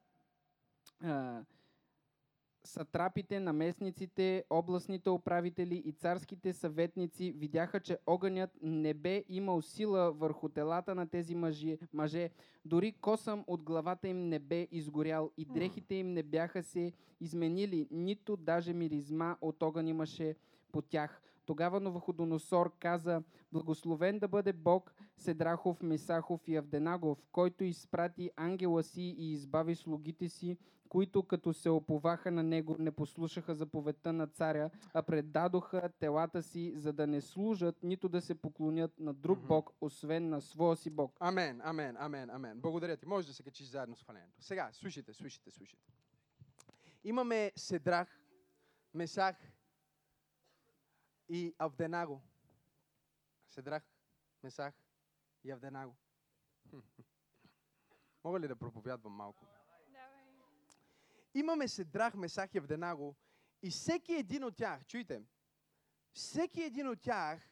сатрапите, наместниците, областните управители и царските съветници видяха, че огънят не бе имал сила върху телата на тези мъже, мъже. Дори косъм от главата им не бе изгорял и дрехите им не бяха се изменили, нито даже миризма от огън имаше по тях. Тогава Новоходоносор каза, благословен да бъде Бог Седрахов, Месахов и Авденагов, който изпрати ангела си и избави слугите си, които като се оповаха на него, не послушаха заповедта на царя, а предадоха телата си, за да не служат, нито да се поклонят на друг. Бог, освен на своя си Бог. Амен, амен, амен, амен. Благодаря ти. Може да се качиш заедно с хвалението. Сега, слушайте, слушайте, слушайте. Имаме Седрах, Месах и Авденаго. Седрах, Месах и Авденаго. *laughs* Мога ли да проповядвам малко? Имаме Седрах, Месах и Авденаго и всеки един от тях, чуйте, всеки един от тях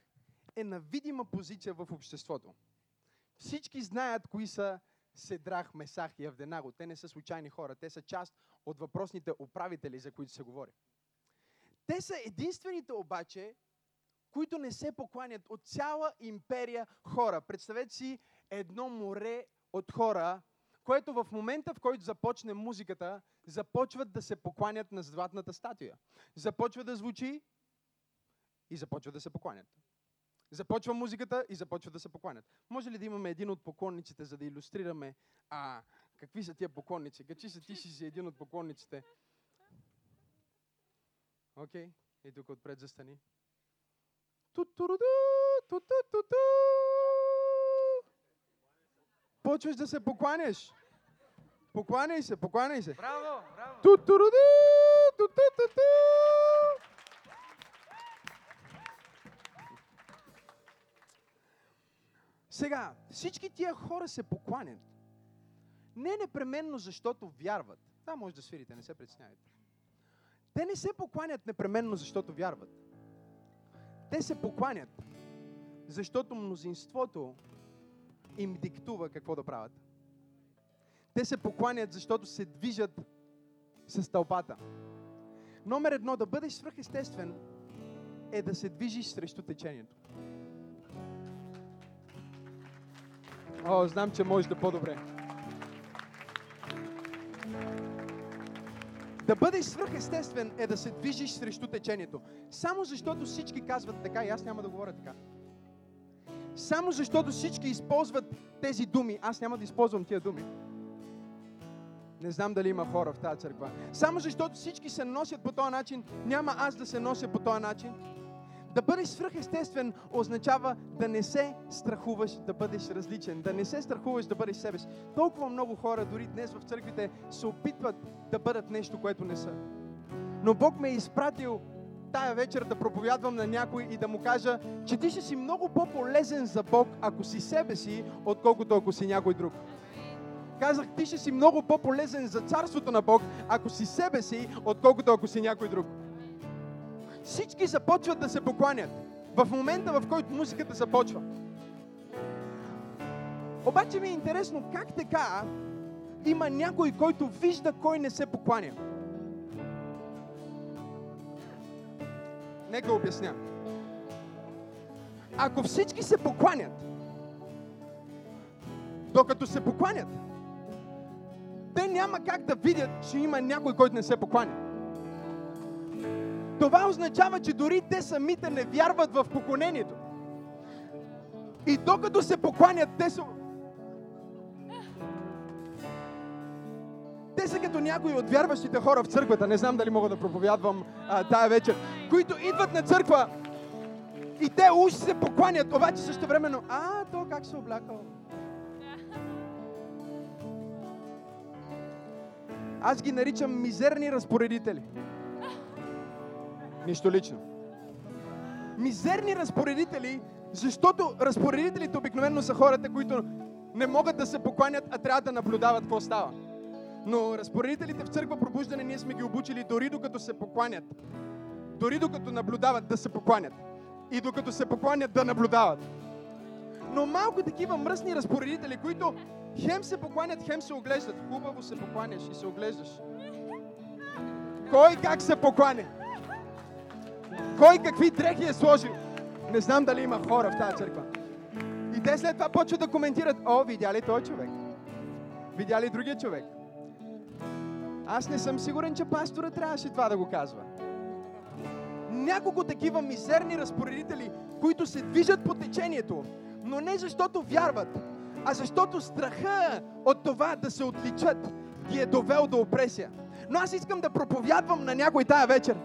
е на видима позиция в обществото. Всички знаят кои са Седрах, Месах и Авденаго. Те не са случайни хора. Те са част от въпросните управители, за които се говори. Те са единствените обаче, които не се покланят от цяла империя хора. Представете си едно море от хора, което в момента, в който започне музиката, започват да се покланят на златната статуя. Започва да звучи и започват да се покланят. Започва музиката и започват да се покланят. Може ли да имаме един от поклонниците, за да илюстрираме а, какви са тия поклонници? Качи се ти си си един от поклонниците. Окей, и тук отпред застани. Почваш да се покланяш. Покланяй се, покланяй се. Браво, браво. Ту-ту-ру-ду, ту-ту-ту-ту. Сега, всички тия хора се покланят. Не непременно защото вярват. Да, може да свирите, не се притеснявайте. Те не се покланят непременно защото вярват. Те се покланят, защото мнозинството им диктува какво да правят. Те се покланят, защото се движат с тълпата. Номер едно, да бъдеш свръхестествен, е да се движиш срещу течението. О, знам, че можеш да по-добре. Да бъдеш свръхестествен е да се движиш срещу течението. Само защото всички казват така и аз няма да говоря така. Само защото всички използват тези думи, аз няма да използвам тия думи. Не знам дали има хора в тази църква. Само защото всички се носят по този начин, няма аз да се нося по този начин. Да бъдеш свръхестествен означава да не се страхуваш да бъдеш различен, да не се страхуваш да бъдеш себе си. Толкова много хора, дори днес в църквите, се опитват да бъдат нещо, което не са. Но Бог ме е изпратил тая вечер да проповядвам на някой и да му кажа, че ти ще си много по-полезен за Бог, ако си себе си, отколкото ако си някой друг. Казах, ти ще си много по-полезен за царството на Бог, ако си себе си, отколкото ако си някой друг. Всички започват да се покланят. В момента, в който музиката започва. Обаче ми е интересно как така има някой, който вижда кой не се покланя. Нека обясня. Ако всички се покланят, докато се покланят, те няма как да видят, че има някой, който не се покланя. Това означава, че дори те самите не вярват в поклонението. И докато се покланят, те са... Те са като някои от вярващите хора в църквата, не знам дали мога да проповядвам а, тая вечер, които идват на църква и те уж се покланят, обаче също времено, а, то как се облякал? Аз ги наричам мизерни разпоредители. Нищо лично. Мизерни разпоредители, защото разпоредителите обикновено са хората, които не могат да се покланят, а трябва да наблюдават какво става. Но разпоредителите в църква пробуждане ние сме ги обучили дори докато се покланят. Дори докато наблюдават да се покланят. И докато се покланят да наблюдават. Но малко такива мръсни разпоредители, които хем се покланят, хем се оглеждат. Хубаво се покланяш и се оглеждаш. Кой как се покланя? Кой какви дрехи е сложил? Не знам дали има хора в тази църква. И те след това почват да коментират, о, видя ли той човек? Видя ли другия човек? Аз не съм сигурен, че пастора трябваше това да го казва. Няколко такива мизерни разпоредители, които се движат по течението, но не защото вярват, а защото страха от това да се отличат ги е довел до опресия. Но аз искам да проповядвам на някой тая вечер,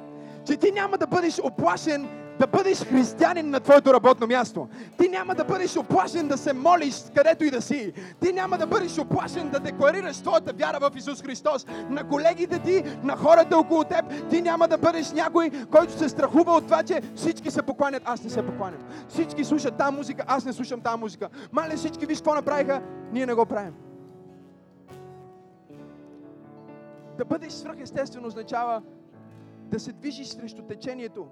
че ти няма да бъдеш оплашен да бъдеш християнин на твоето работно място. Ти няма да бъдеш оплашен да се молиш където и да си. Ти няма да бъдеш оплашен да декларираш твоята вяра в Исус Христос на колегите ти, на хората около теб. Ти няма да бъдеш някой, който се страхува от това, че всички се покланят. Аз не се покланям. Всички слушат тази музика, аз не слушам тази музика. Мале всички виж какво направиха, ние не го правим. Да бъдеш свръхестествено означава да се движиш срещу течението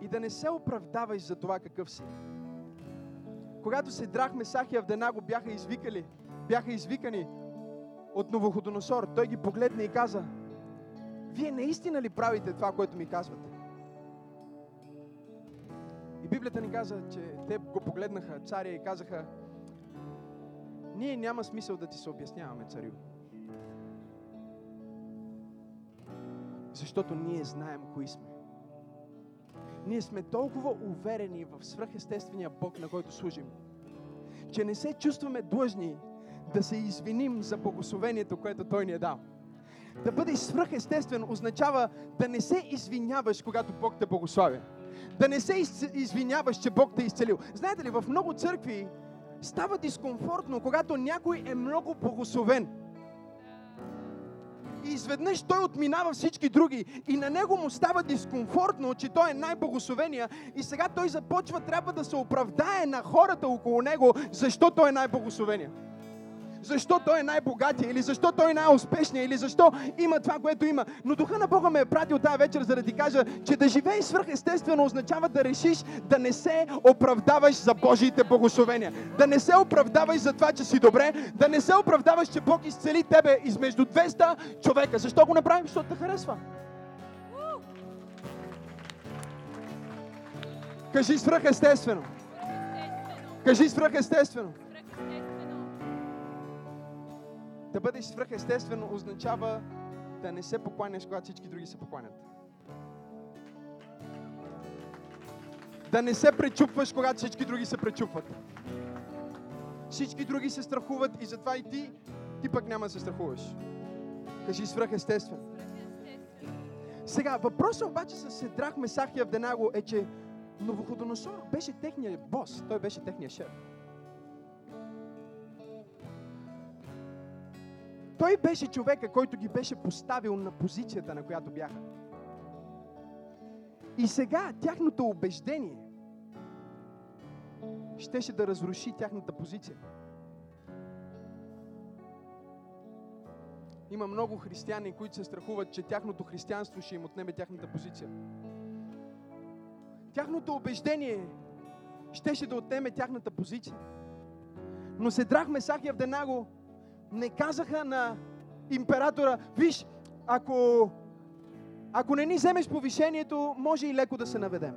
и да не се оправдаваш за това какъв си. Когато се драх Месах и Авденаго бяха извикали, бяха извикани от Новоходоносор, той ги погледна и каза, вие наистина ли правите това, което ми казвате? И Библията ни каза, че те го погледнаха, царя, и казаха, ние няма смисъл да ти се обясняваме, царю. Защото ние знаем кои сме. ние сме толкова уверени в свръхестествения Бог, на който служим, че не се чувстваме длъжни да се извиним за благословението, което Той ни е дал. Да бъдеш свръхестествен означава да не се извиняваш, когато Бог те благославя. Да не се из- извиняваш, че Бог те е изцелил. Знаете ли, в много църкви става дискомфортно, когато някой е много благословен. И изведнъж той отминава всички други. И на него му става дискомфортно, че той е най-благословения. И сега той започва, трябва да се оправдае на хората около него, защо той е най-благословения. Защо той е най-богатия, или защо той е най-успешният, или защо има това, което има. Но Духа на Бога ме е пратил тази вечер, за да ти кажа, че да живееш свръхестествено означава да решиш да не се оправдаваш за Божиите благословения. Да не се оправдаваш за това, че си добре, да не се оправдаваш, че Бог изцели тебе измежду 200 човека. Защо го направим? Защото те харесва. Кажи свръхестествено. Кажи свръхестествено. Да бъдеш свръхестествено означава да не се покланяш, когато всички други се покланят. Да не се пречупваш, когато всички други се пречупват. Всички други се страхуват и затова и ти, ти пък няма да се страхуваш. Кажи свръхестествено. Сега, въпросът обаче с Седрах, Месах и Авденаго е, че Новоходоносор беше техният бос, той беше техният шеф. Той беше човека, който ги беше поставил на позицията, на която бяха. И сега тяхното убеждение щеше да разруши тяхната позиция. Има много християни, които се страхуват, че тяхното християнство ще им отнеме тяхната позиция. Тяхното убеждение щеше да отнеме тяхната позиция. Но Седрах, Месах и Авденаго не казаха на императора, виж, ако, ако не ни вземеш повишението, може и леко да се наведем.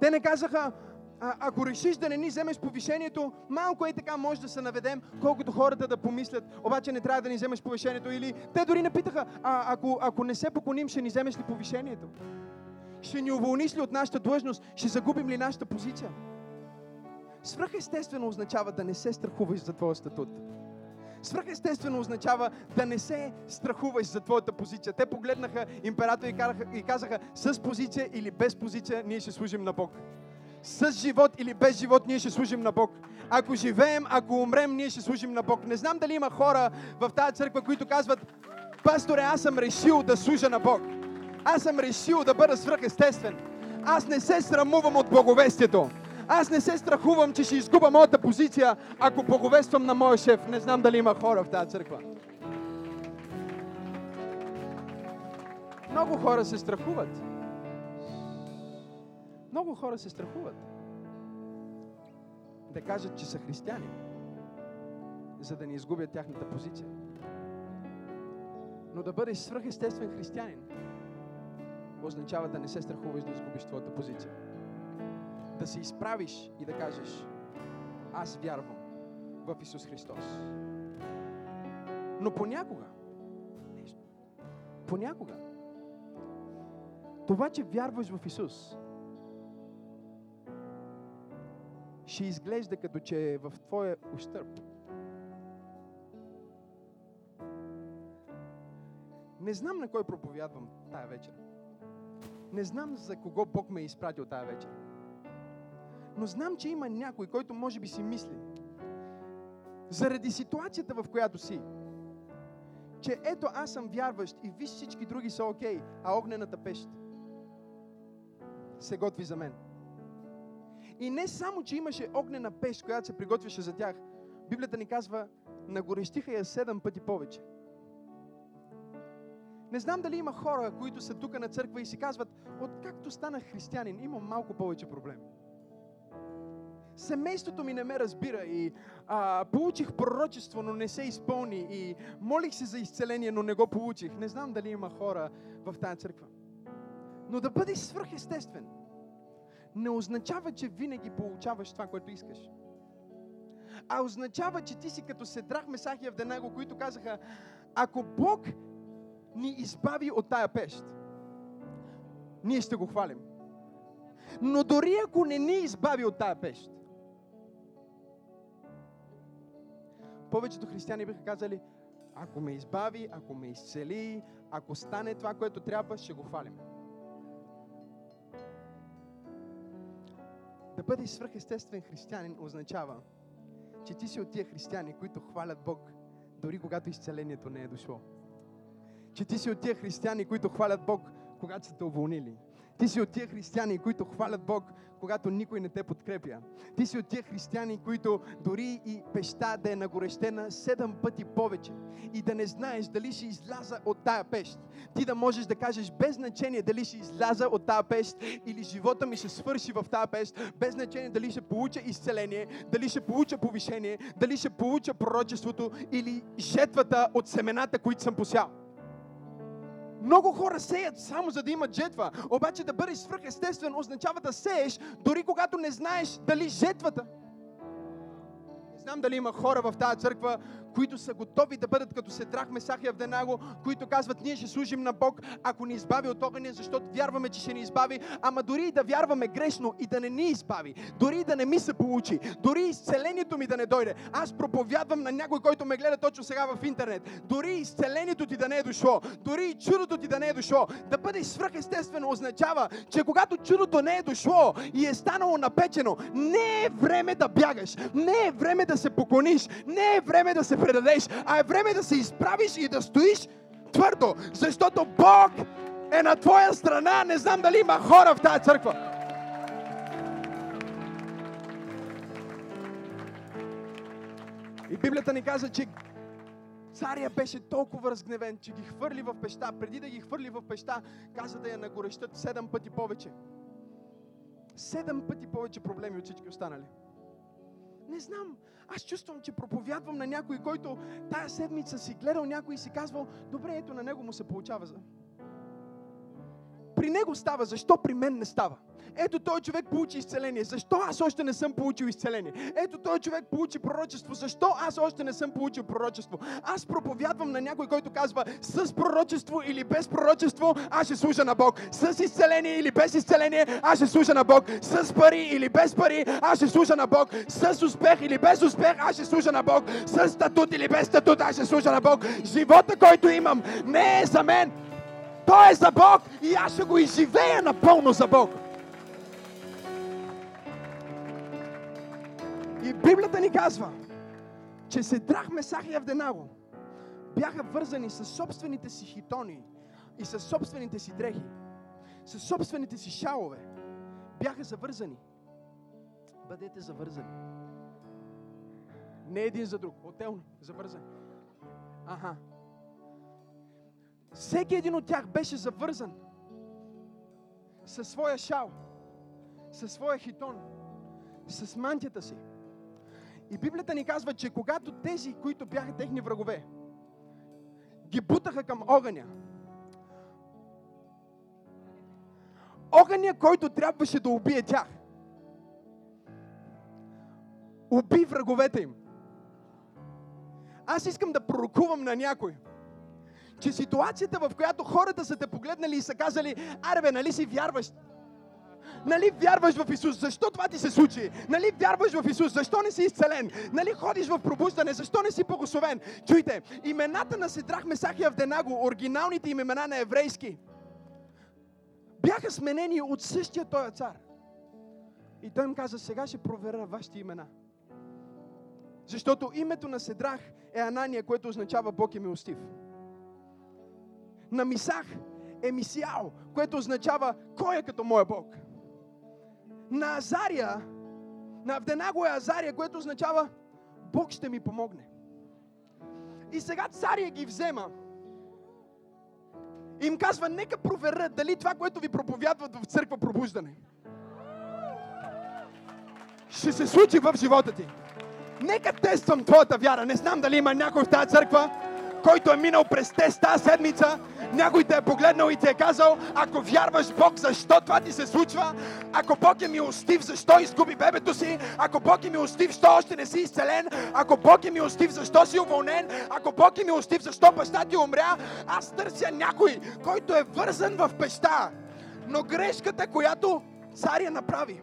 Те не казаха, а, ако решиш да не ни вземеш повишението, малко е така може да се наведем, колкото хората да помислят, обаче не трябва да ни вземеш повишението. Или те дори не питаха, а ако, ако не се поклоним, ще ни вземеш ли повишението? Ще ни уволниш ли от нашата длъжност? Ще загубим ли нашата позиция? Свръхестествено означава да не се страхуваш за твоя статут. Свръхестествено означава да не се страхуваш за твоята позиция. Те погледнаха императора и, казаха, с позиция или без позиция ние ще служим на Бог. С живот или без живот ние ще служим на Бог. Ако живеем, ако умрем, ние ще служим на Бог. Не знам дали има хора в тази църква, които казват, пасторе, аз съм решил да служа на Бог. Аз съм решил да бъда свръхестествен. Аз не се срамувам от благовестието. Аз не се страхувам, че ще изгуба моята позиция, ако благовествам на моя шеф. Не знам дали има хора в тази църква. Много хора се страхуват. Много хора се страхуват да кажат, че са християни, за да не изгубят тяхната позиция. Но да бъдеш свръхестествен християнин означава да не се страхуваш да изгубиш твоята позиция. Да се изправиш и да кажеш, аз вярвам в Исус Христос. Но понякога, понякога, това, че вярваш в Исус, ще изглежда като че е в твоя ущърп. Не знам на кой проповядвам тая вечер. Не знам за кого Бог ме е изпратил тая вечер. Но знам, че има някой, който може би си мисли, заради ситуацията, в която си, че ето аз съм вярващ и виж всички други са окей, а огнената пещ се готви за мен. И не само, че имаше огнена пещ, която се приготвяше за тях, Библията ни казва, нагорещиха я седем пъти повече. Не знам дали има хора, които са тук на църква и си казват, откакто станах християнин, имам малко повече проблеми. Семейството ми не ме разбира и а, получих пророчество, но не се изпълни и молих се за изцеление, но не го получих. Не знам дали има хора в тази църква. Но да бъдеш свръхестествен не означава, че винаги получаваш това, което искаш. А означава, че ти си като Седрах, Месах и Авденаго, които казаха, ако Бог ни избави от тая пещ, ние ще го хвалим. Но дори ако не ни избави от тая пещ, повечето християни биха казали, ако ме избави, ако ме изцели, ако стане това, което трябва, ще го хвалим. Да бъдеш свръхестествен християнин означава, че ти си от тия християни, които хвалят Бог, дори когато изцелението не е дошло. Че ти си от тия християни, които хвалят Бог, когато са те уволнили. Ти си от тия християни, които хвалят Бог, когато никой не те подкрепя. Ти си от тия християни, които дори и пеща да е нагорещена седем пъти повече и да не знаеш дали ще изляза от тая пещ. Ти да можеш да кажеш без значение дали ще изляза от тая пещ или живота ми ще свърши в тая пещ, без значение дали ще получа изцеление, дали ще получа повишение, дали ще получа пророчеството или жетвата от семената, които съм посял. Много хора сеят само за да имат жетва. Обаче да бъдеш свръхестествен означава да сееш, дори когато не знаеш дали жетвата. Не знам дали има хора в тази църква, които са готови да бъдат като Седрах, Месах и Авденаго, които казват, ние ще служим на Бог, ако ни избави от огъня, защото вярваме, че ще ни избави. Ама дори и да вярваме грешно и да не ни избави, дори и да не ми се получи, дори изцелението ми да не дойде. Аз проповядвам на някой, който ме гледа точно сега в интернет. Дори изцелението ти да не е дошло, дори и чудото ти да не е дошло, да бъдеш свръхестествено означава, че когато чудото не е дошло и е станало напечено, не е време да бягаш, не е време да се поклониш, не е време да се предадеш, а е време да се изправиш и да стоиш твърдо, защото Бог е на твоя страна. Не знам дали има хора в тази църква. И Библията ни каза, че царя беше толкова разгневен, че ги хвърли в пеща. Преди да ги хвърли в пеща, каза да я нагорещат седем пъти повече. Седем пъти повече проблеми от всички останали. Не знам. Аз чувствам, че проповядвам на някой, който тая седмица си гледал някой и си казвал, добре, ето на него му се получава. При него става, защо при мен не става? Ето той човек получи изцеление. Защо аз още не съм получил изцеление? Ето той човек получи пророчество. Защо аз още не съм получил пророчество? Аз проповядвам на някой, който казва с пророчество или без пророчество, аз ще служа на Бог. С изцеление или без изцеление, аз ще служа на Бог. С пари или без пари, аз ще служа на Бог. С успех или без успех, аз ще служа на Бог. С статут или без статут, аз ще служа на Бог. Живота, който имам, не е за мен. Той е за Бог и аз ще го изживея напълно за Бог. И Библията ни казва, че се драх Месах и Авденаго бяха вързани с собствените си хитони и с собствените си дрехи, с собствените си шалове. Бяха завързани. Бъдете завързани. Не един за друг, отделно, завързани. Аха. Всеки един от тях беше завързан със своя шал, със своя хитон, с мантията си. И Библията ни казва, че когато тези, които бяха техни врагове, ги бутаха към огъня, огъня, който трябваше да убие тях, уби враговете им. Аз искам да пророкувам на някой, че ситуацията, в която хората са те погледнали и са казали, аре нали си вярваш? Нали вярваш в Исус? Защо това ти се случи? Нали вярваш в Исус? Защо не си изцелен? Нали ходиш в пробуждане? Защо не си благословен? Чуйте, имената на Седрах, Месах и Авденаго, оригиналните им имена на еврейски, бяха сменени от същия този цар. И той им каза, сега ще проверя вашите имена. Защото името на Седрах е Анания, което означава Бог е милостив. На Мисах е Мисиал, което означава кой е като моя Бог. На Азария, на Авденаго е Азария, което означава Бог ще ми помогне. И сега царя ги взема. И им казва, нека проверят дали това, което ви проповядват в църква пробуждане, ще се случи в живота ти. Нека тествам твоята вяра. Не знам дали има някой в тази църква, който е минал през тест тази седмица, някой те е погледнал и ти е казал, ако вярваш Бог, защо това ти се случва? Ако Бог е милостив, защо изгуби бебето си? Ако Бог е милостив, защо още не си изцелен? Ако Бог е милостив, защо си уволнен? Ако Бог е милостив, защо баща ти умря? Аз търся някой, който е вързан в пеща. Но грешката, която царя направи,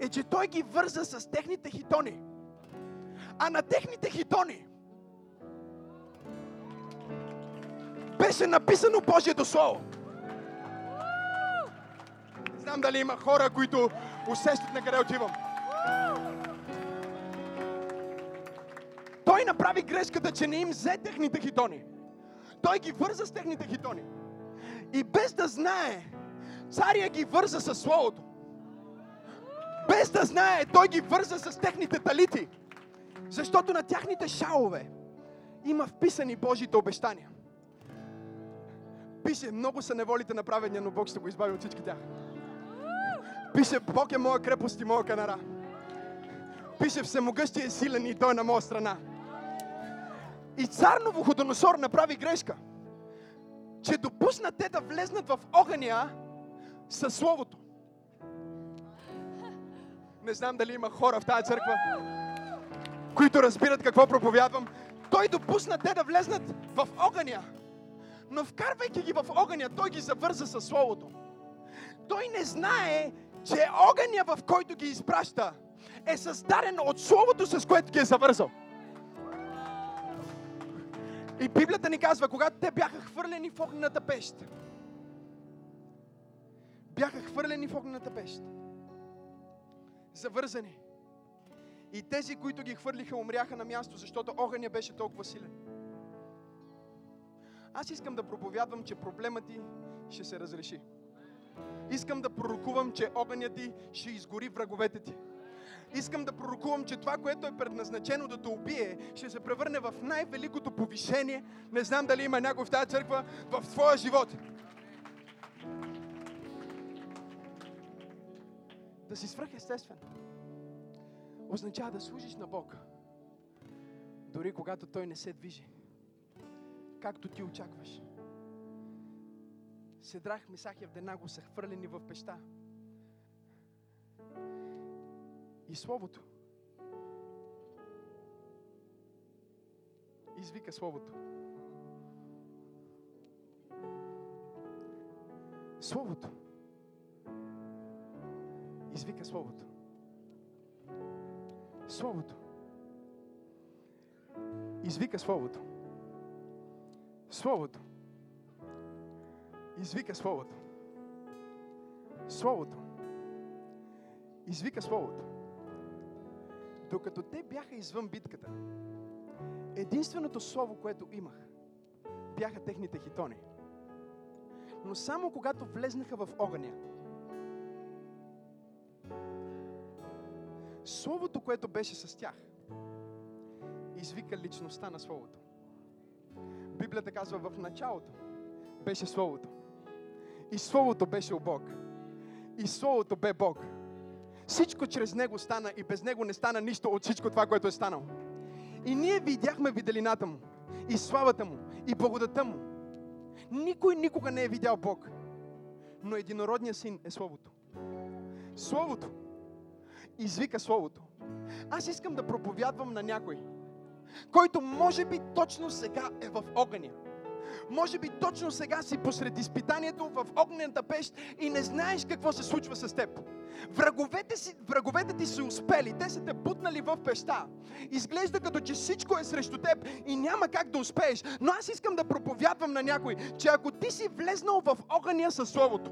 е, че той ги върза с техните хитони. А на техните хитони беше написано Божието Слово. Знам дали има хора, които усещат на къде отивам. Той направи грешката, че не им взе техните хитони. Той ги върза с техните хитони. И без да знае, царя ги върза с Словото. Без да знае, той ги върза с техните талити. Защото на тяхните шалове има вписани Божите обещания. Пише, много са неволите на праведния, но Бог ще го избави от всички тях. Пише, Бог е моя крепост и моя канара. Пише, всемогъщия е силен и той е на моя страна. И цар Новоходоносор направи грешка, че допусна те да влезнат в огъня със Словото. Не знам дали има хора в тази църква, които разбират какво проповядвам. Той допусна те да влезнат в огъня. Но вкарвайки ги в огъня, той ги завърза със Словото. Той не знае, че огъня, в който ги изпраща, е създаден от Словото, с което ги е завързал. И Библията ни казва, когато те бяха хвърлени в огнената пещ, бяха хвърлени в огнената пещ, завързани. И тези, които ги хвърлиха, умряха на място, защото огъня беше толкова силен. Аз искам да проповядвам, че проблемът ти ще се разреши. Искам да пророкувам, че огънят ти ще изгори враговете ти. Искам да пророкувам, че това, което е предназначено да те убие, ще се превърне в най-великото повишение. Не знам дали има някой в тази църква в твоя живот. Да си свръхестествен означава да служиш на Бог, дори когато Той не се движи, както ти очакваш. Седрах, Месах и Авденаго са хвърлени в пеща. И Словото извика Словото. Словото извика Словото. Словото извика Словото. Словото извика Словото. Словото извика Словото. Докато те бяха извън битката, единственото слово, което имах, бяха техните хитони. Но само когато влезнаха в огъня, Словото, което беше с тях, извика личността на Словото. Библията казва в началото беше Словото. И Словото беше у Бог. И Словото бе Бог. Всичко чрез Него стана и без Него не стана нищо от всичко това, което е станало. И ние видяхме виделината Му, и славата Му, и благодата Му. Никой никога не е видял Бог. Но единородният син е Словото. Словото извика Словото. Аз искам да проповядвам на някой, който може би точно сега е в огъня. Може би точно сега си посред изпитанието в огнената пещ и не знаеш какво се случва с теб. Враговете, си, враговете ти са успели, те са те бутнали в пеща. Изглежда като че всичко е срещу теб и няма как да успееш. Но аз искам да проповядвам на някой, че ако ти си влезнал в огъня със Словото,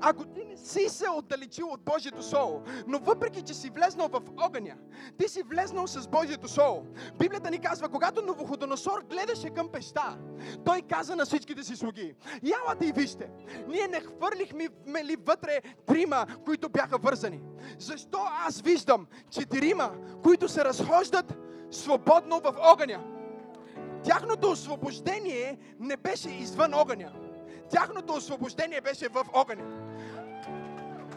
ако ти не си се отдалечил от Божието Слово, но въпреки, че си влезнал в огъня, ти си влезнал с Божието Слово. Библията ни казва, когато Новоходоносор гледаше към пеща, той каза на всичките си слуги, ялате и вижте, ние не хвърлихме ли вътре трима, които бяха вързани. Защо аз виждам четирима, които се разхождат свободно в огъня? Тяхното освобождение не беше извън огъня. Тяхното освобождение беше в огъня.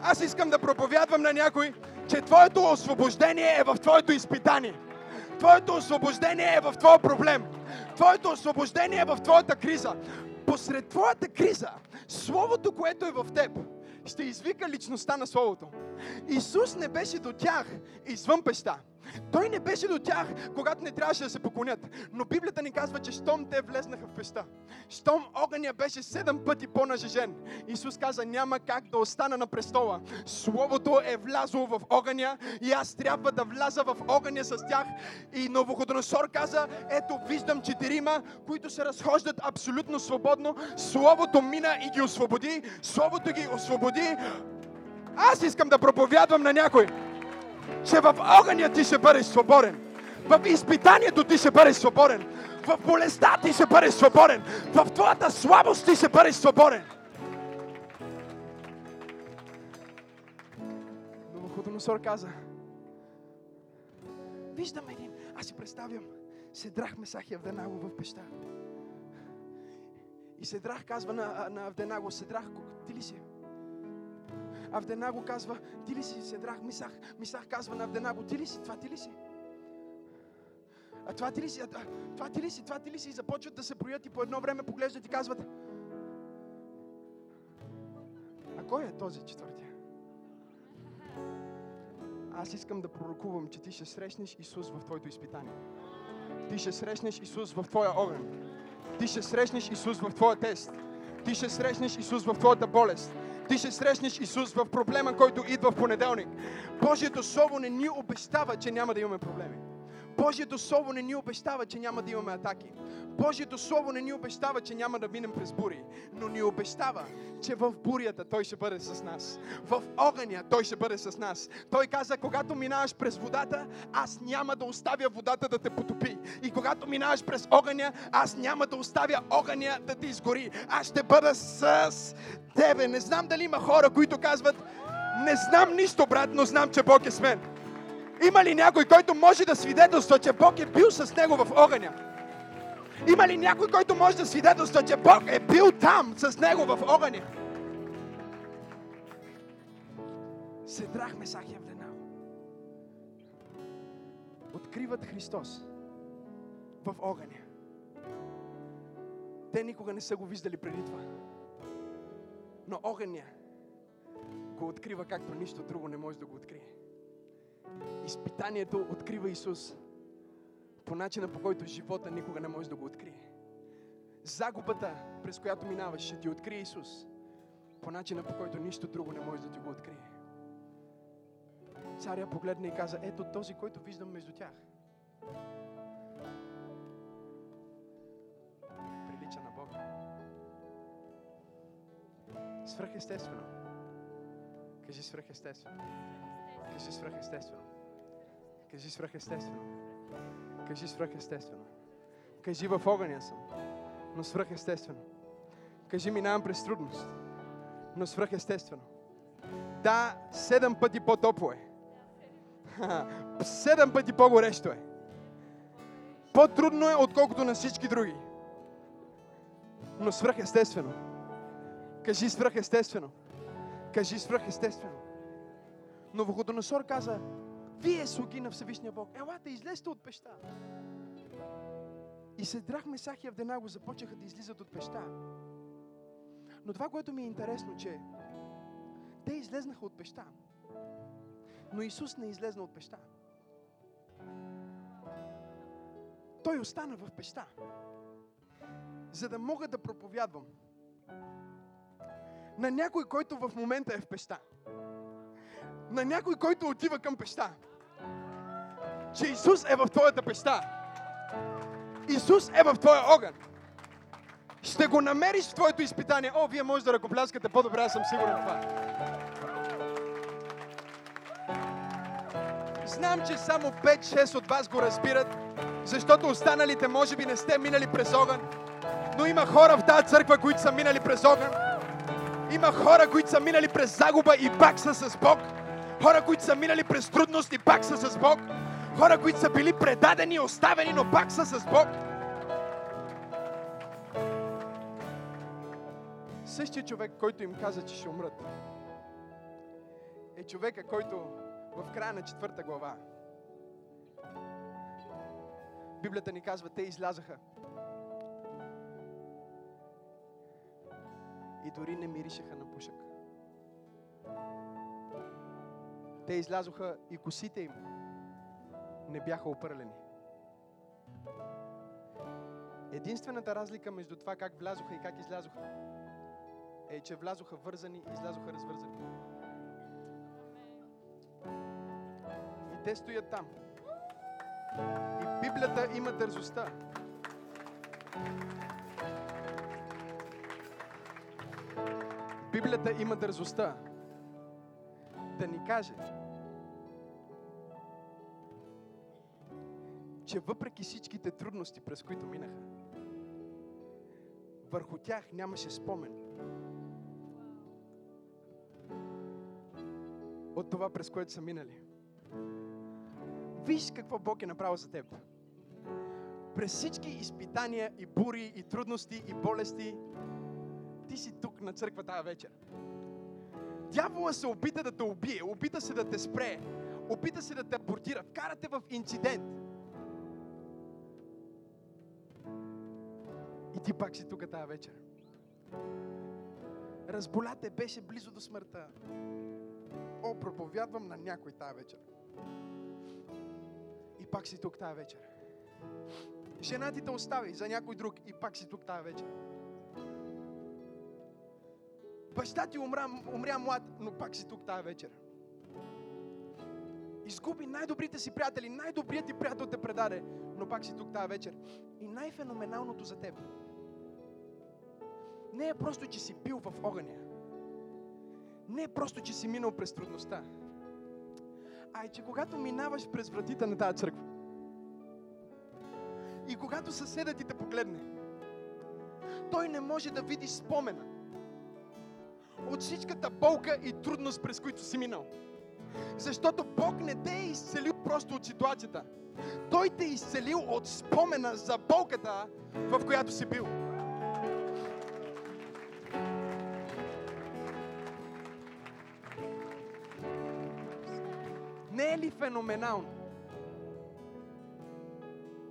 Аз искам да проповядвам на някой, че твоето освобождение е в твоето изпитание. Твоето освобождение е в твоя проблем. Твоето освобождение е в твоята криза. Посред твоята криза, Словото, което е в теб, ще извика личността на Словото. Исус не беше до тях извън пеща. Той не беше до тях, когато не трябваше да се поклонят. Но Библията ни казва, че щом те влезнаха в пеща, щом огъня беше седем пъти по-нажежен, Исус каза, няма как да остана на престола. Словото е влязло в огъня и аз трябва да вляза в огъня с тях. И Новоходоносор каза, ето виждам четирима, които се разхождат абсолютно свободно. Словото мина и ги освободи. Словото ги освободи. Аз искам да проповядвам на някой че в огъня ти ще бъдеш свободен. В изпитанието ти ще бъдеш свободен. В болестта ти ще бъдеш свободен. В твоята слабост ти ще бъдеш свободен. Новоходоносор каза, виждам един, аз си представям, Седрах Месах и Авденаго в пеща. И Седрах казва на, на Авденаго, Седрах, ти ли си? Авденаго казва, ти ли си Седрах? Мисах, Мисах казва на Авденаго, ти ли си? Това ти ли си? А това ти ли си? А, това ти ли си? Това ти ли си? И започват да се броят и по едно време поглеждат и казват, а кой е този четвъртия? Аз искам да пророкувам, че ти ще срещнеш Исус в твоето изпитание. Ти ще срещнеш Исус в твоя огън. Ти ще срещнеш Исус в твоя тест. Ти ще срещнеш Исус в твоята болест. Ти ще срещнеш Исус в проблема, който идва в понеделник. Божието Слово не ни обещава, че няма да имаме проблеми. Божието Слово не ни обещава, че няма да имаме атаки. Божието Слово не ни обещава, че няма да минем през бури, но ни обещава, че в бурята Той ще бъде с нас. В огъня Той ще бъде с нас. Той каза, когато минаваш през водата, аз няма да оставя водата да те потопи. И когато минаваш през огъня, аз няма да оставя огъня да те изгори. Аз ще бъда с тебе. Не знам дали има хора, които казват, не знам нищо, брат, но знам, че Бог е с мен. Има ли някой, който може да свидетелства, че Бог е бил с него в огъня? Има ли някой, който може да свидетелства, че Бог е бил там с него в огъня? Седрах Месах Авденаго. Откриват Христос в огъня. Те никога не са го виждали преди това. Но огъня го открива както нищо друго не може да го открие. Изпитанието открива Исус по начина по който живота никога не може да го открие. Загубата, през която минаваш, ще ти открие Исус по начина по който нищо друго не може да ти го открие. Царя погледна и каза, ето този, който виждам между тях. Прилича на Бога. Свръхестествено. Кажи свръхестествено. Кажи свръхестествено. Кажи свръхестествено. Кажи свръхестествено. Кажи в огъня съм, но свръхестествено. Кажи минавам през трудност, но свръхестествено. Да, седем пъти по-топло е. Седем пъти по-горещо е. По-трудно е, отколкото на всички други. Но свръхестествено. Кажи свръхестествено. Кажи свръхестествено. Новоходоносор каза, вие слуги на Всевишния Бог, елате, излезте от пеща. И Седрах, Месах и Авденаго започнаха да излизат от пеща. Но това, което ми е интересно, че те излезнаха от пеща. Но Исус не излезна от пеща. Той остана в пеща. За да мога да проповядвам на някой, който в момента е в пеща. На някой, който отива към пеща. Че Исус е в твоята пеща. Исус е в твоя огън. Ще го намериш в твоето изпитание. О, вие може да ръкопляскате по-добре, аз съм сигурен в това. Знам, че само 5-6 от вас го разбират, защото останалите може би не сте минали през огън. Но има хора в тази църква, които са минали през огън. Има хора, които са минали през загуба и пак са с Бог. Хора, които са минали през трудност и пак са с Бог. Хора, които са били предадени и оставени, но пак са с Бог. Същия човек, който им каза, че ще умрат, е човека, който в края на четвърта глава Библията ни казва, те излязаха. И дори не миришеха на пушък. Те излязоха и косите им не бяха опърлени. Единствената разлика между това как влязоха и как излязоха е, че влязоха вързани и излязоха развързани. И те стоят там. И Библията има дързостта. Библията има дързостта да ни каже, че въпреки всичките трудности, през които минаха, върху тях нямаше спомен. От това, през което са минали. Виж какво Бог е направил за теб. През всички изпитания и бури, и трудности, и болести, ти си тук на църква тази вечер. Дявола се опита да те убие, опита се да те спре, опита се да те абортира, вкара те в инцидент. И ти пак си тук тази вечер. Разболя те, беше близо до смъртта. О, проповядвам на някой тази вечер. И пак си тук тази вечер. Жена ти те остави за някой друг и пак си тук тази вечер. Баща ти умря, умря млад, но пак си тук тази вечер. Изгуби най-добрите си приятели, най-добрият ти приятел те предаде, но пак си тук тази вечер. И най-феноменалното за теб не е просто, че си бил в огъня. Не е просто, че си минал през трудността. А е, че когато минаваш през вратите на тази църква и когато съседът ти те погледне, той не може да види спомена от всичката болка и трудност, през които си минал. Защото Бог не те е изцелил просто от ситуацията. Той те е изцелил от спомена за болката, в която си бил. Не е ли феноменално?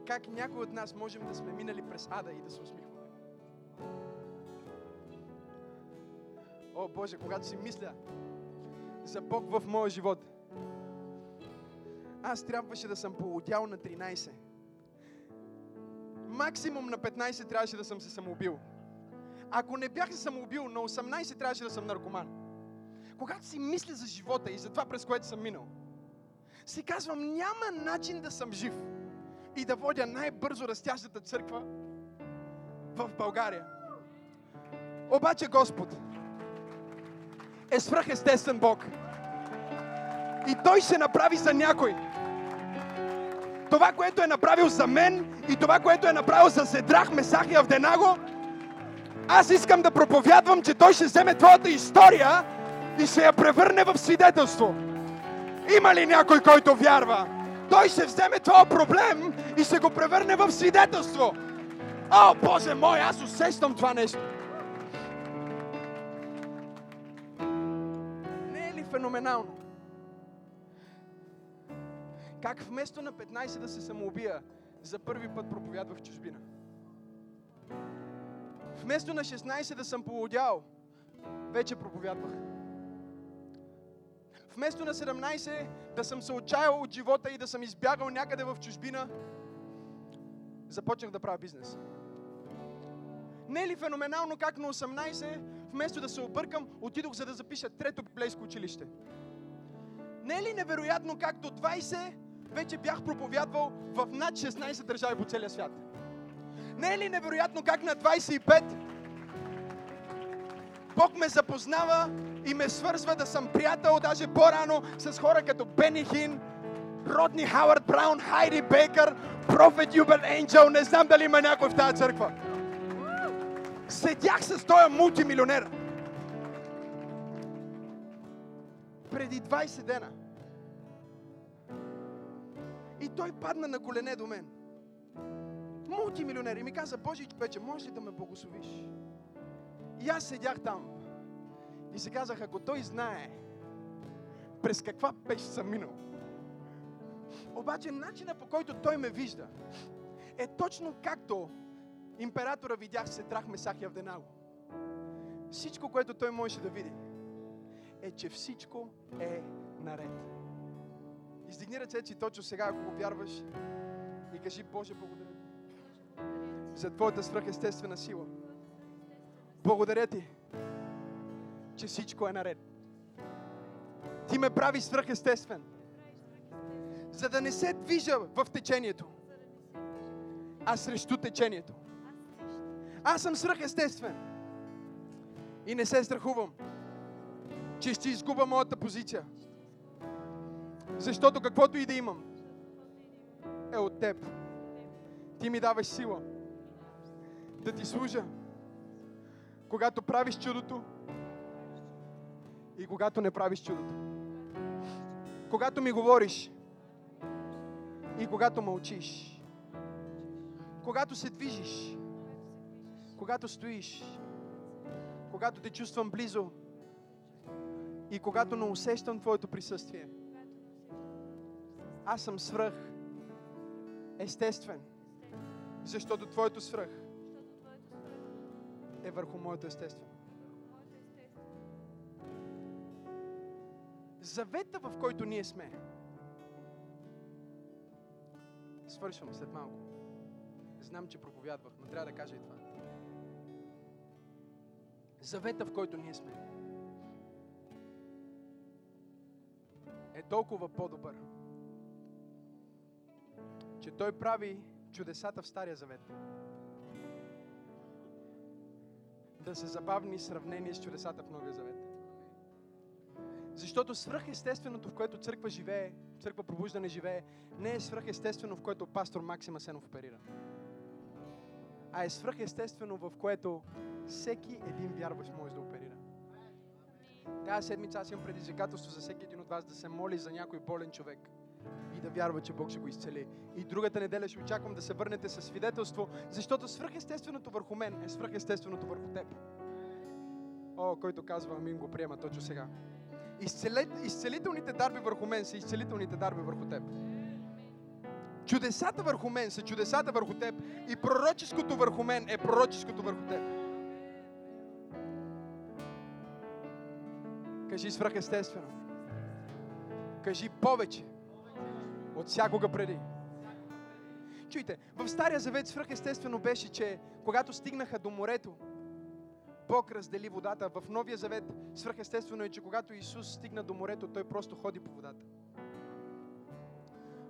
Как някой от нас можем да сме минали през ада и да се усмихваме? О, Боже, когато си мисля за Бог в моя живот, аз трябваше да съм полудял на 13. Максимум на 15 трябваше да съм се самоубил. Ако не бях се самоубил, на 18 трябваше да съм наркоман. Когато си мисля за живота и за това, през което съм минал, си казвам, няма начин да съм жив и да водя най-бързо растящата църква в България. Обаче Господ е свръхестествен Бог. И Той ще направи за някой. Това, което е направил за мен и това, което е направил за Седрах, Месах и Авденаго, аз искам да проповядвам, че Той ще вземе твоята история и ще я превърне в свидетелство. Има ли някой, който вярва? Той ще вземе твоя проблем и ще го превърне в свидетелство. О, Боже мой, аз усещам това нещо. Феноменално? Как вместо на 15 да се самоубия, за първи път проповядвах чужбина. Вместо на 16 да съм полудял, вече проповядвах. Вместо на 17 да съм се отчаял от живота и да съм избягал някъде в чужбина, започнах да правя бизнес. Не е ли феноменално как на 18, вместо да се объркам, отидох за да запиша трето библейско училище? Не е ли невероятно как до 20 вече бях проповядвал в над 16 държави по целия свят? Не е ли невероятно как на 25 Бог ме запознава и ме свързва да съм приятел даже по-рано с хора като Бени Хин, Родни Хауърд Браун, Хайди Бейкър, Профет Юбел Енджел, не знам дали има някой в тази църква. Седях с този мултимилионер. Преди 20 дена. И той падна на колене до мен. Мултимилионер. И ми каза, Боже човече, може ли да ме благословиш? И аз седях там. И си казах, ако той знае през каква пещ съм минал. Обаче начина по който той ме вижда е точно както императора видях Сетрах Месах и Авденаго. Всичко, което той можеше да види, е, че всичко е наред. Издигни ръцете си точно сега, ако го вярваш и кажи Боже, благодаря ти за Твоята свръхестествена сила. Благодаря ти, че всичко е наред. Ти ме прави свръхестествен, за да не се движа в течението, а срещу течението. Аз съм свръхестествен и не се страхувам, че ще изгубя моята позиция. Защото каквото и да имам, е от теб. Ти ми даваш сила да ти служа, когато правиш чудото и когато не правиш чудото. Когато ми говориш и когато мълчиш. Когато се движиш, когато стоиш, когато те чувствам близо и когато не усещам Твоето присъствие. Аз съм свръх естествен, защото Твоето свръх е върху моето естествено. Завета, в който ние сме, свършвам след малко. Знам, че проповядвах, но трябва да кажа и това. Завета, в който ние сме, е толкова по-добър, че Той прави чудесата в Стария Завет. Да са забавни сравнения с чудесата в Новия Завет. Защото свръхестественото, в което църква живее, църква пробуждане живее, не е свръхестествено, в което пастор Максим Асенов оперира. А е свръхестествено, в което всеки един вярващ може да оперира. Тази седмица аз имам предизвикателство за всеки един от вас да се моли за някой болен човек и да вярва, че Бог ще го изцели. И другата неделя ще очаквам да се върнете със свидетелство, защото свръхестественото върху мен е свръхестественото върху теб. О, който казва Амин, го приема точно сега. Изцели... Изцелителните дарби върху мен са изцелителните дарби върху теб. Чудесата върху мен са чудесата върху теб и пророческото върху мен е пророческото върху теб. Кажи свръхестествено. Кажи повече от всякога преди. Чуйте, в Стария Завет свръхестествено беше, че когато стигнаха до морето, Бог раздели водата. В Новия Завет свръхестествено е, че когато Исус стигна до морето, Той просто ходи по водата.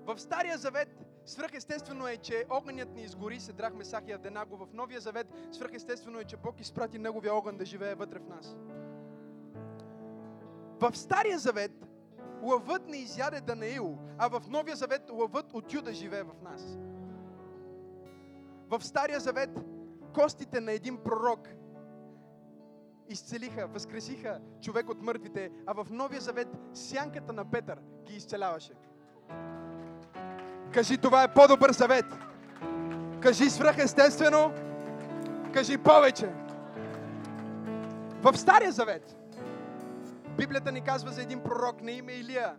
В Стария Завет свръхестествено е, че огънят ни изгори, се драхме Сах и Авденаго. В Новия Завет свръхестествено е, че Бог изпрати Неговия огън да живее вътре в нас. В Стария Завет лъвът не изяде Данаил, а в Новия Завет лъвът от Юда живее в нас. В Стария Завет костите на един пророк изцелиха, възкресиха човек от мъртвите, а в Новия Завет сянката на Петър ги изцеляваше. Кажи, това е по-добър завет. Кажи свръхестествено. Кажи повече. В Стария Завет Библията ни казва за един пророк на име Илия,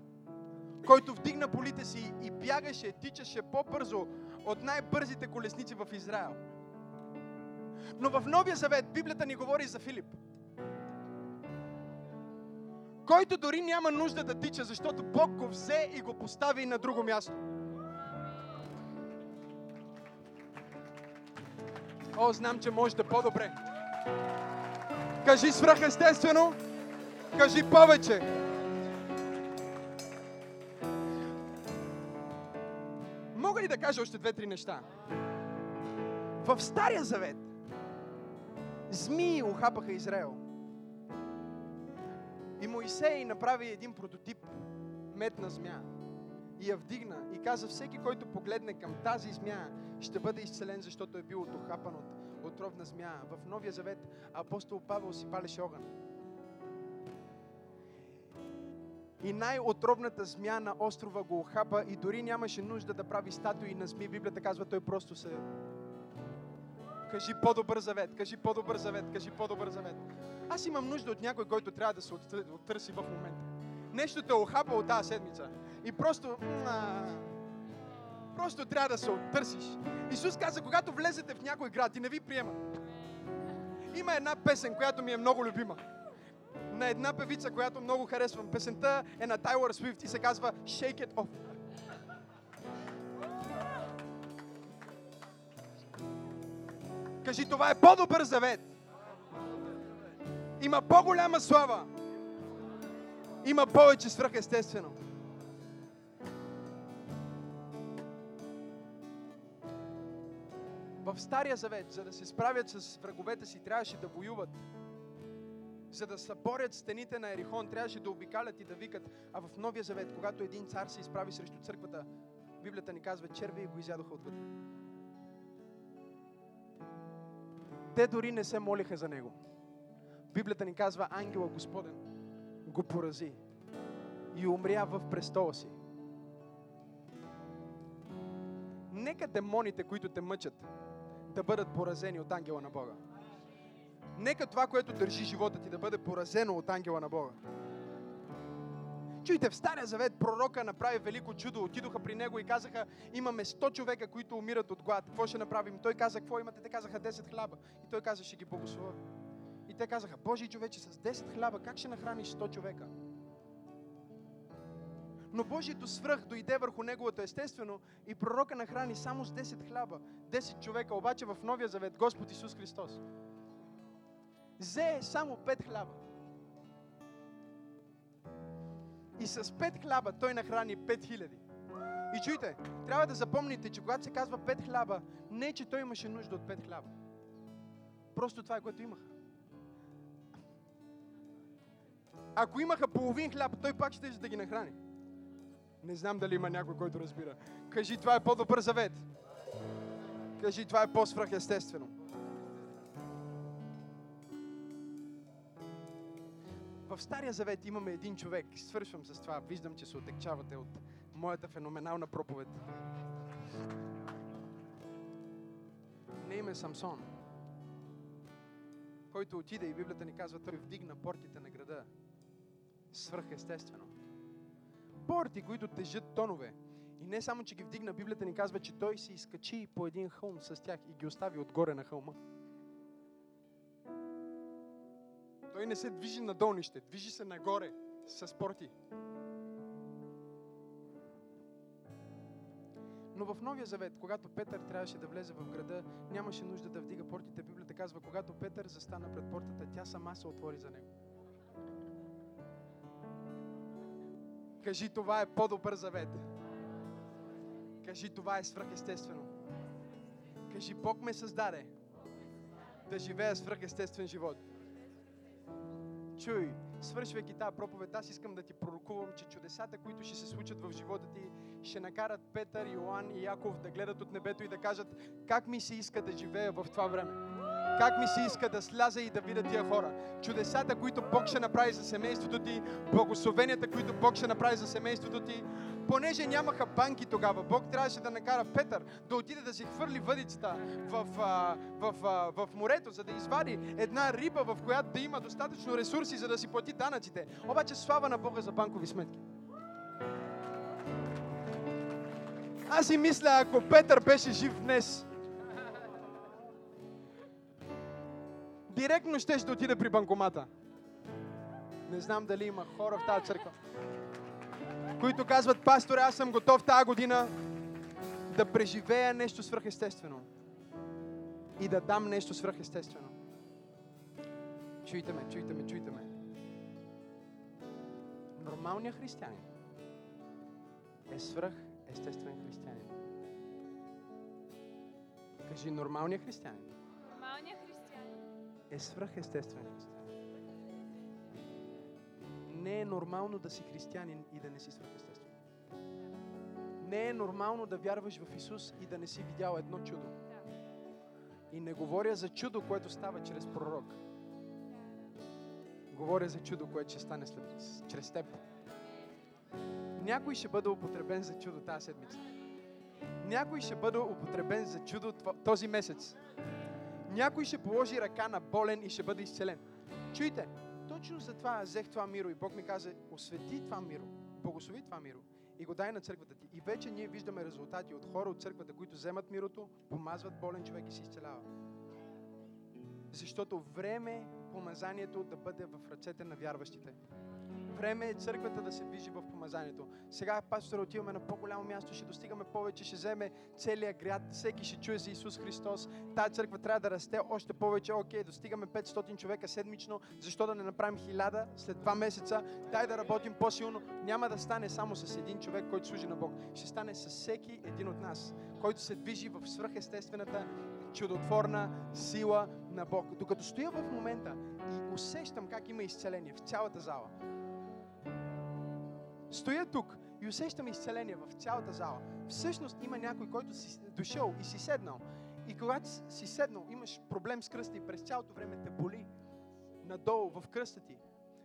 който вдигна полите си и бягаше, тичаше по-бързо от най-бързите колесници в Израел. Но в Новия Завет Библията ни говори за Филип, който дори няма нужда да тича, защото Бог го взе и го постави на друго място. О, знам, че може да по-добре. Кажи свръхестествено. Кажи повече. Мога ли да кажа още две-три неща? В Стария Завет змии ухапаха Израел. И Моисей направи един прототип метна змия. И я вдигна и каза, всеки, който погледне към тази змия, ще бъде изцелен, защото е бил отохапан от отровна змия. В Новия Завет апостол Павел си палеше огън. И най-отровната змия на острова го охапа и дори нямаше нужда да прави статуи на зми. Библията казва, той просто се... Кажи по-добър завет, кажи по-добър завет, кажи по-добър завет. Аз имам нужда от някой, който трябва да се оттърси в момента. Нещо те охапа от тази седмица. И просто... Просто трябва да се оттърсиш. Исус каза, когато влезете в някой град и не ви приема. Има една песен, която ми е много любима. На една певица, която много харесвам. Песента е на Тайлър Свифт и се казва Shake It Off. Кажи, това е по-добър завет. Има по-голяма слава. Има повече свръхестествено. В Стария завет, за да се справят с враговете си, трябваше да воюват. За да съборят стените на Ерихон, трябваше да обикалят и да викат. А в Новия завет, когато един цар се изправи срещу църквата, Библията ни казва, черви и го изядоха отвътре. Те дори не се молиха за него. Библията ни казва, ангела Господен го порази и умря в престола си. Нека демоните, които те мъчат, да бъдат поразени от ангела на Бога. Нека това, което държи живота ти, да бъде поразено от ангела на Бога. Чуйте, в Стария Завет пророка направи велико чудо. Отидоха при него и казаха, имаме 100 човека, които умират от глад. Какво ще направим? Той каза, какво имате? Те казаха 10 хляба. И той каза, ще ги благословя. И те казаха, Божий човече, с 10 хляба как ще нахраниш 100 човека? Но Божието свръх дойде върху неговото естествено и пророка нахрани само с 10 хляба. 10 човека, обаче в Новия Завет Господ Исус Христос взе само 5 хляба. И с 5 хляба той нахрани 5000. И чуйте, трябва да запомните, че когато се казва 5 хляба, не че той имаше нужда от 5 хляба. Просто това е което имаха. Ако имаха половин хляб, той пак ще да ги нахрани. Не знам дали има някой, който разбира. Кажи, това е по-добър завет. Кажи, това е по-свръхестествено. В Стария завет имаме един човек. Свършвам с това. Виждам, че се отекчавате от моята феноменална проповед. Не име Самсон, който отиде и Библията ни казва, той вдигна портите на града. Свръхестествено. Порти, които тежат тонове. И не само, че ги вдигна, Библията ни казва, че той се изкачи по един хълм с тях и ги остави отгоре на хълма. Той не се движи на долнище, движи се нагоре с порти. Но в Новия Завет, когато Петър трябваше да влезе в града, нямаше нужда да вдига портите. Библията казва, когато Петър застана пред портата, тя сама се отвори за него. Кажи, това е по-добър завет. Кажи, това е свръхестествено. Кажи, Бог ме създаде да живея свръхестествен живот. Чуй, свършвайки тази проповед, аз искам да ти пророкувам, че чудесата, които ще се случат в живота ти, ще накарат Петър, Йоан и Яков да гледат от небето и да кажат как ми се иска да живея в това време. Как ми се иска да сляза и да видя тия хора. Чудесата, които Бог ще направи за семейството ти, благословенията, които Бог ще направи за семейството ти, понеже нямаха банки тогава, Бог трябваше да накара Петър да отиде да си хвърли въдицата в, в, а, в морето, за да извади една риба, в която да има достатъчно ресурси, за да си плати данъците. Обаче слава на Бога за банкови сметки. Аз си мисля, ако Петър беше жив днес, директно ще ще отида при банкомата. Не знам дали има хора в тази църква които казват, пасторе, аз съм готов тази година да преживея нещо свръхестествено и да дам нещо свръхестествено. Чуйте ме, чуйте ме, чуйте ме. Нормалният християнин е свръхестествен християнин. Кажи, нормалният християнин Нормалният е свръхестествен християнин. Не е нормално да си християнин и да не си свръхестествен. Не е нормално да вярваш в Исус и да не си видял едно чудо. И не говоря за чудо, което става чрез пророк. Говоря за чудо, което ще стане след, чрез теб. Някой ще бъде употребен за чудо тази седмица. Някой ще бъде употребен за чудо този месец. Някой ще положи ръка на болен и ще бъде изцелен. Чуйте, точно за това взех това миро и Бог ми каза, освети това миро, благослови това миро и го дай на църквата ти. И вече ние виждаме резултати от хора от църквата, които вземат мирото, помазват болен човек и се изцелява. Защото време помазанието да бъде в ръцете на вярващите. Време е църквата да се движи в помазанието. Сега, пастора, отиваме на по-голямо място, ще достигаме повече, ще вземе целия град, всеки ще чуе за Исус Христос. Тая църква трябва да расте още повече. Окей, достигаме 500 човека седмично, защо да не направим 1000 след два месеца? Дай да работим по-силно. Няма да стане само с един човек, който служи на Бог. Ще стане с всеки един от нас, който се движи в свръхестествената чудотворна сила на Бог. Докато стоя в момента и усещам как има изцеление в цялата зала. Стоя тук и усещам изцеление в цялата зала. Всъщност има някой, който си дошъл и си седнал. И когато си седнал, имаш проблем с кръста и през цялото време те боли надолу в кръста ти.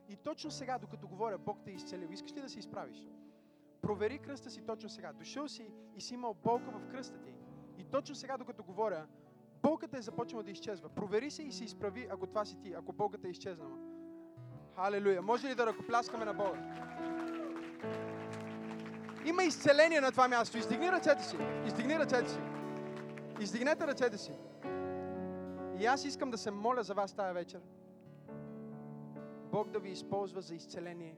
И точно сега, докато говоря, Бог те е изцелил. Искаш ли да се изправиш? Провери кръста си точно сега. Дошъл си и си имал болка в кръста ти. И точно сега, докато говоря, болката е започнала да изчезва. Провери се и се изправи, ако това си ти, ако болката е изчезнала. Халелуя. Може ли да ръкопляскаме на Бога? Има изцеление на това място. Издигни ръцете си. Издигни ръцете си. Издигнете ръцете си. И аз искам да се моля за вас тая вечер. Бог да ви използва за изцеление.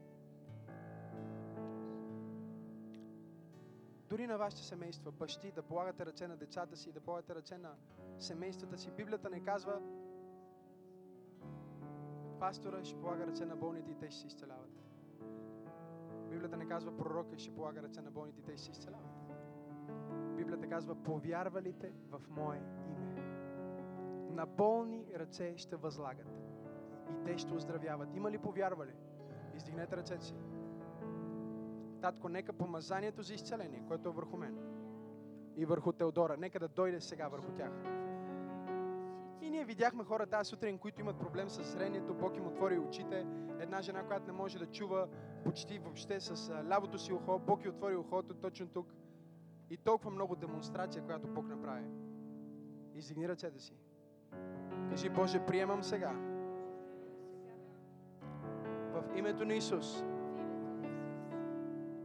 Дори на вашите семейства, бащи, да полагате ръце на децата си, да полагате ръце на семействата си. Библията не казва, пастора ще полага ръце на болните и те ще се изцеляват. Библията не казва пророка ще полага ръце на болните и те ще изцеляват. Библията казва повярвалите в Мое име. На болни ръце ще възлагат и те ще оздравяват. Има ли повярвали? Издигнете ръцете си. Татко, нека помазанието за изцеление, което е върху мен и върху Теодора, нека да дойде сега върху тях. Ние видяхме хора тази сутрин, които имат проблем с зрението. Бог им отвори очите. Една жена, която не може да чува почти въобще с лявото си ухо. Бог й отвори ухото точно тук. И толкова много демонстрация, която Бог направи. Издигни ръцете си. Кажи, Боже, приемам сега. В името на Исус.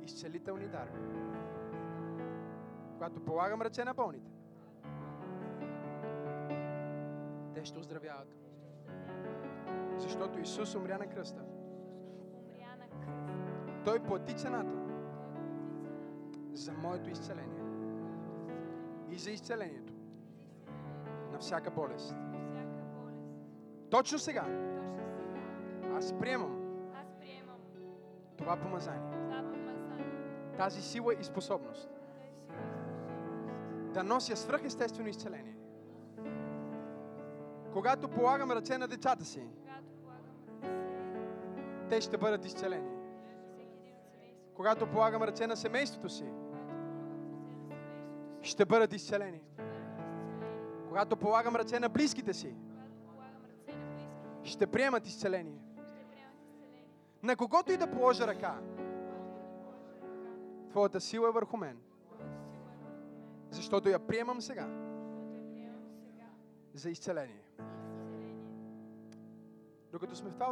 Изцелителни дарби. Когато полагам ръце на болните, те ще оздравяват. Защото Исус умря на кръста. Той плати цената за моето изцеление и за изцелението на всяка болест. Точно сега аз приемам това помазание, Тази сила и способност. да нося свръхестествено изцеление. Когато полагам ръце на децата си, те ще бъдат изцелени. Когато полагам ръце на семейството си, ще бъдат изцелени. Когато полагам ръце на близките си, ще приемат изцеление. На когото и да положа ръка, Твоята сила е върху мен, защото я приемам сега за изцеление. Докато сме в това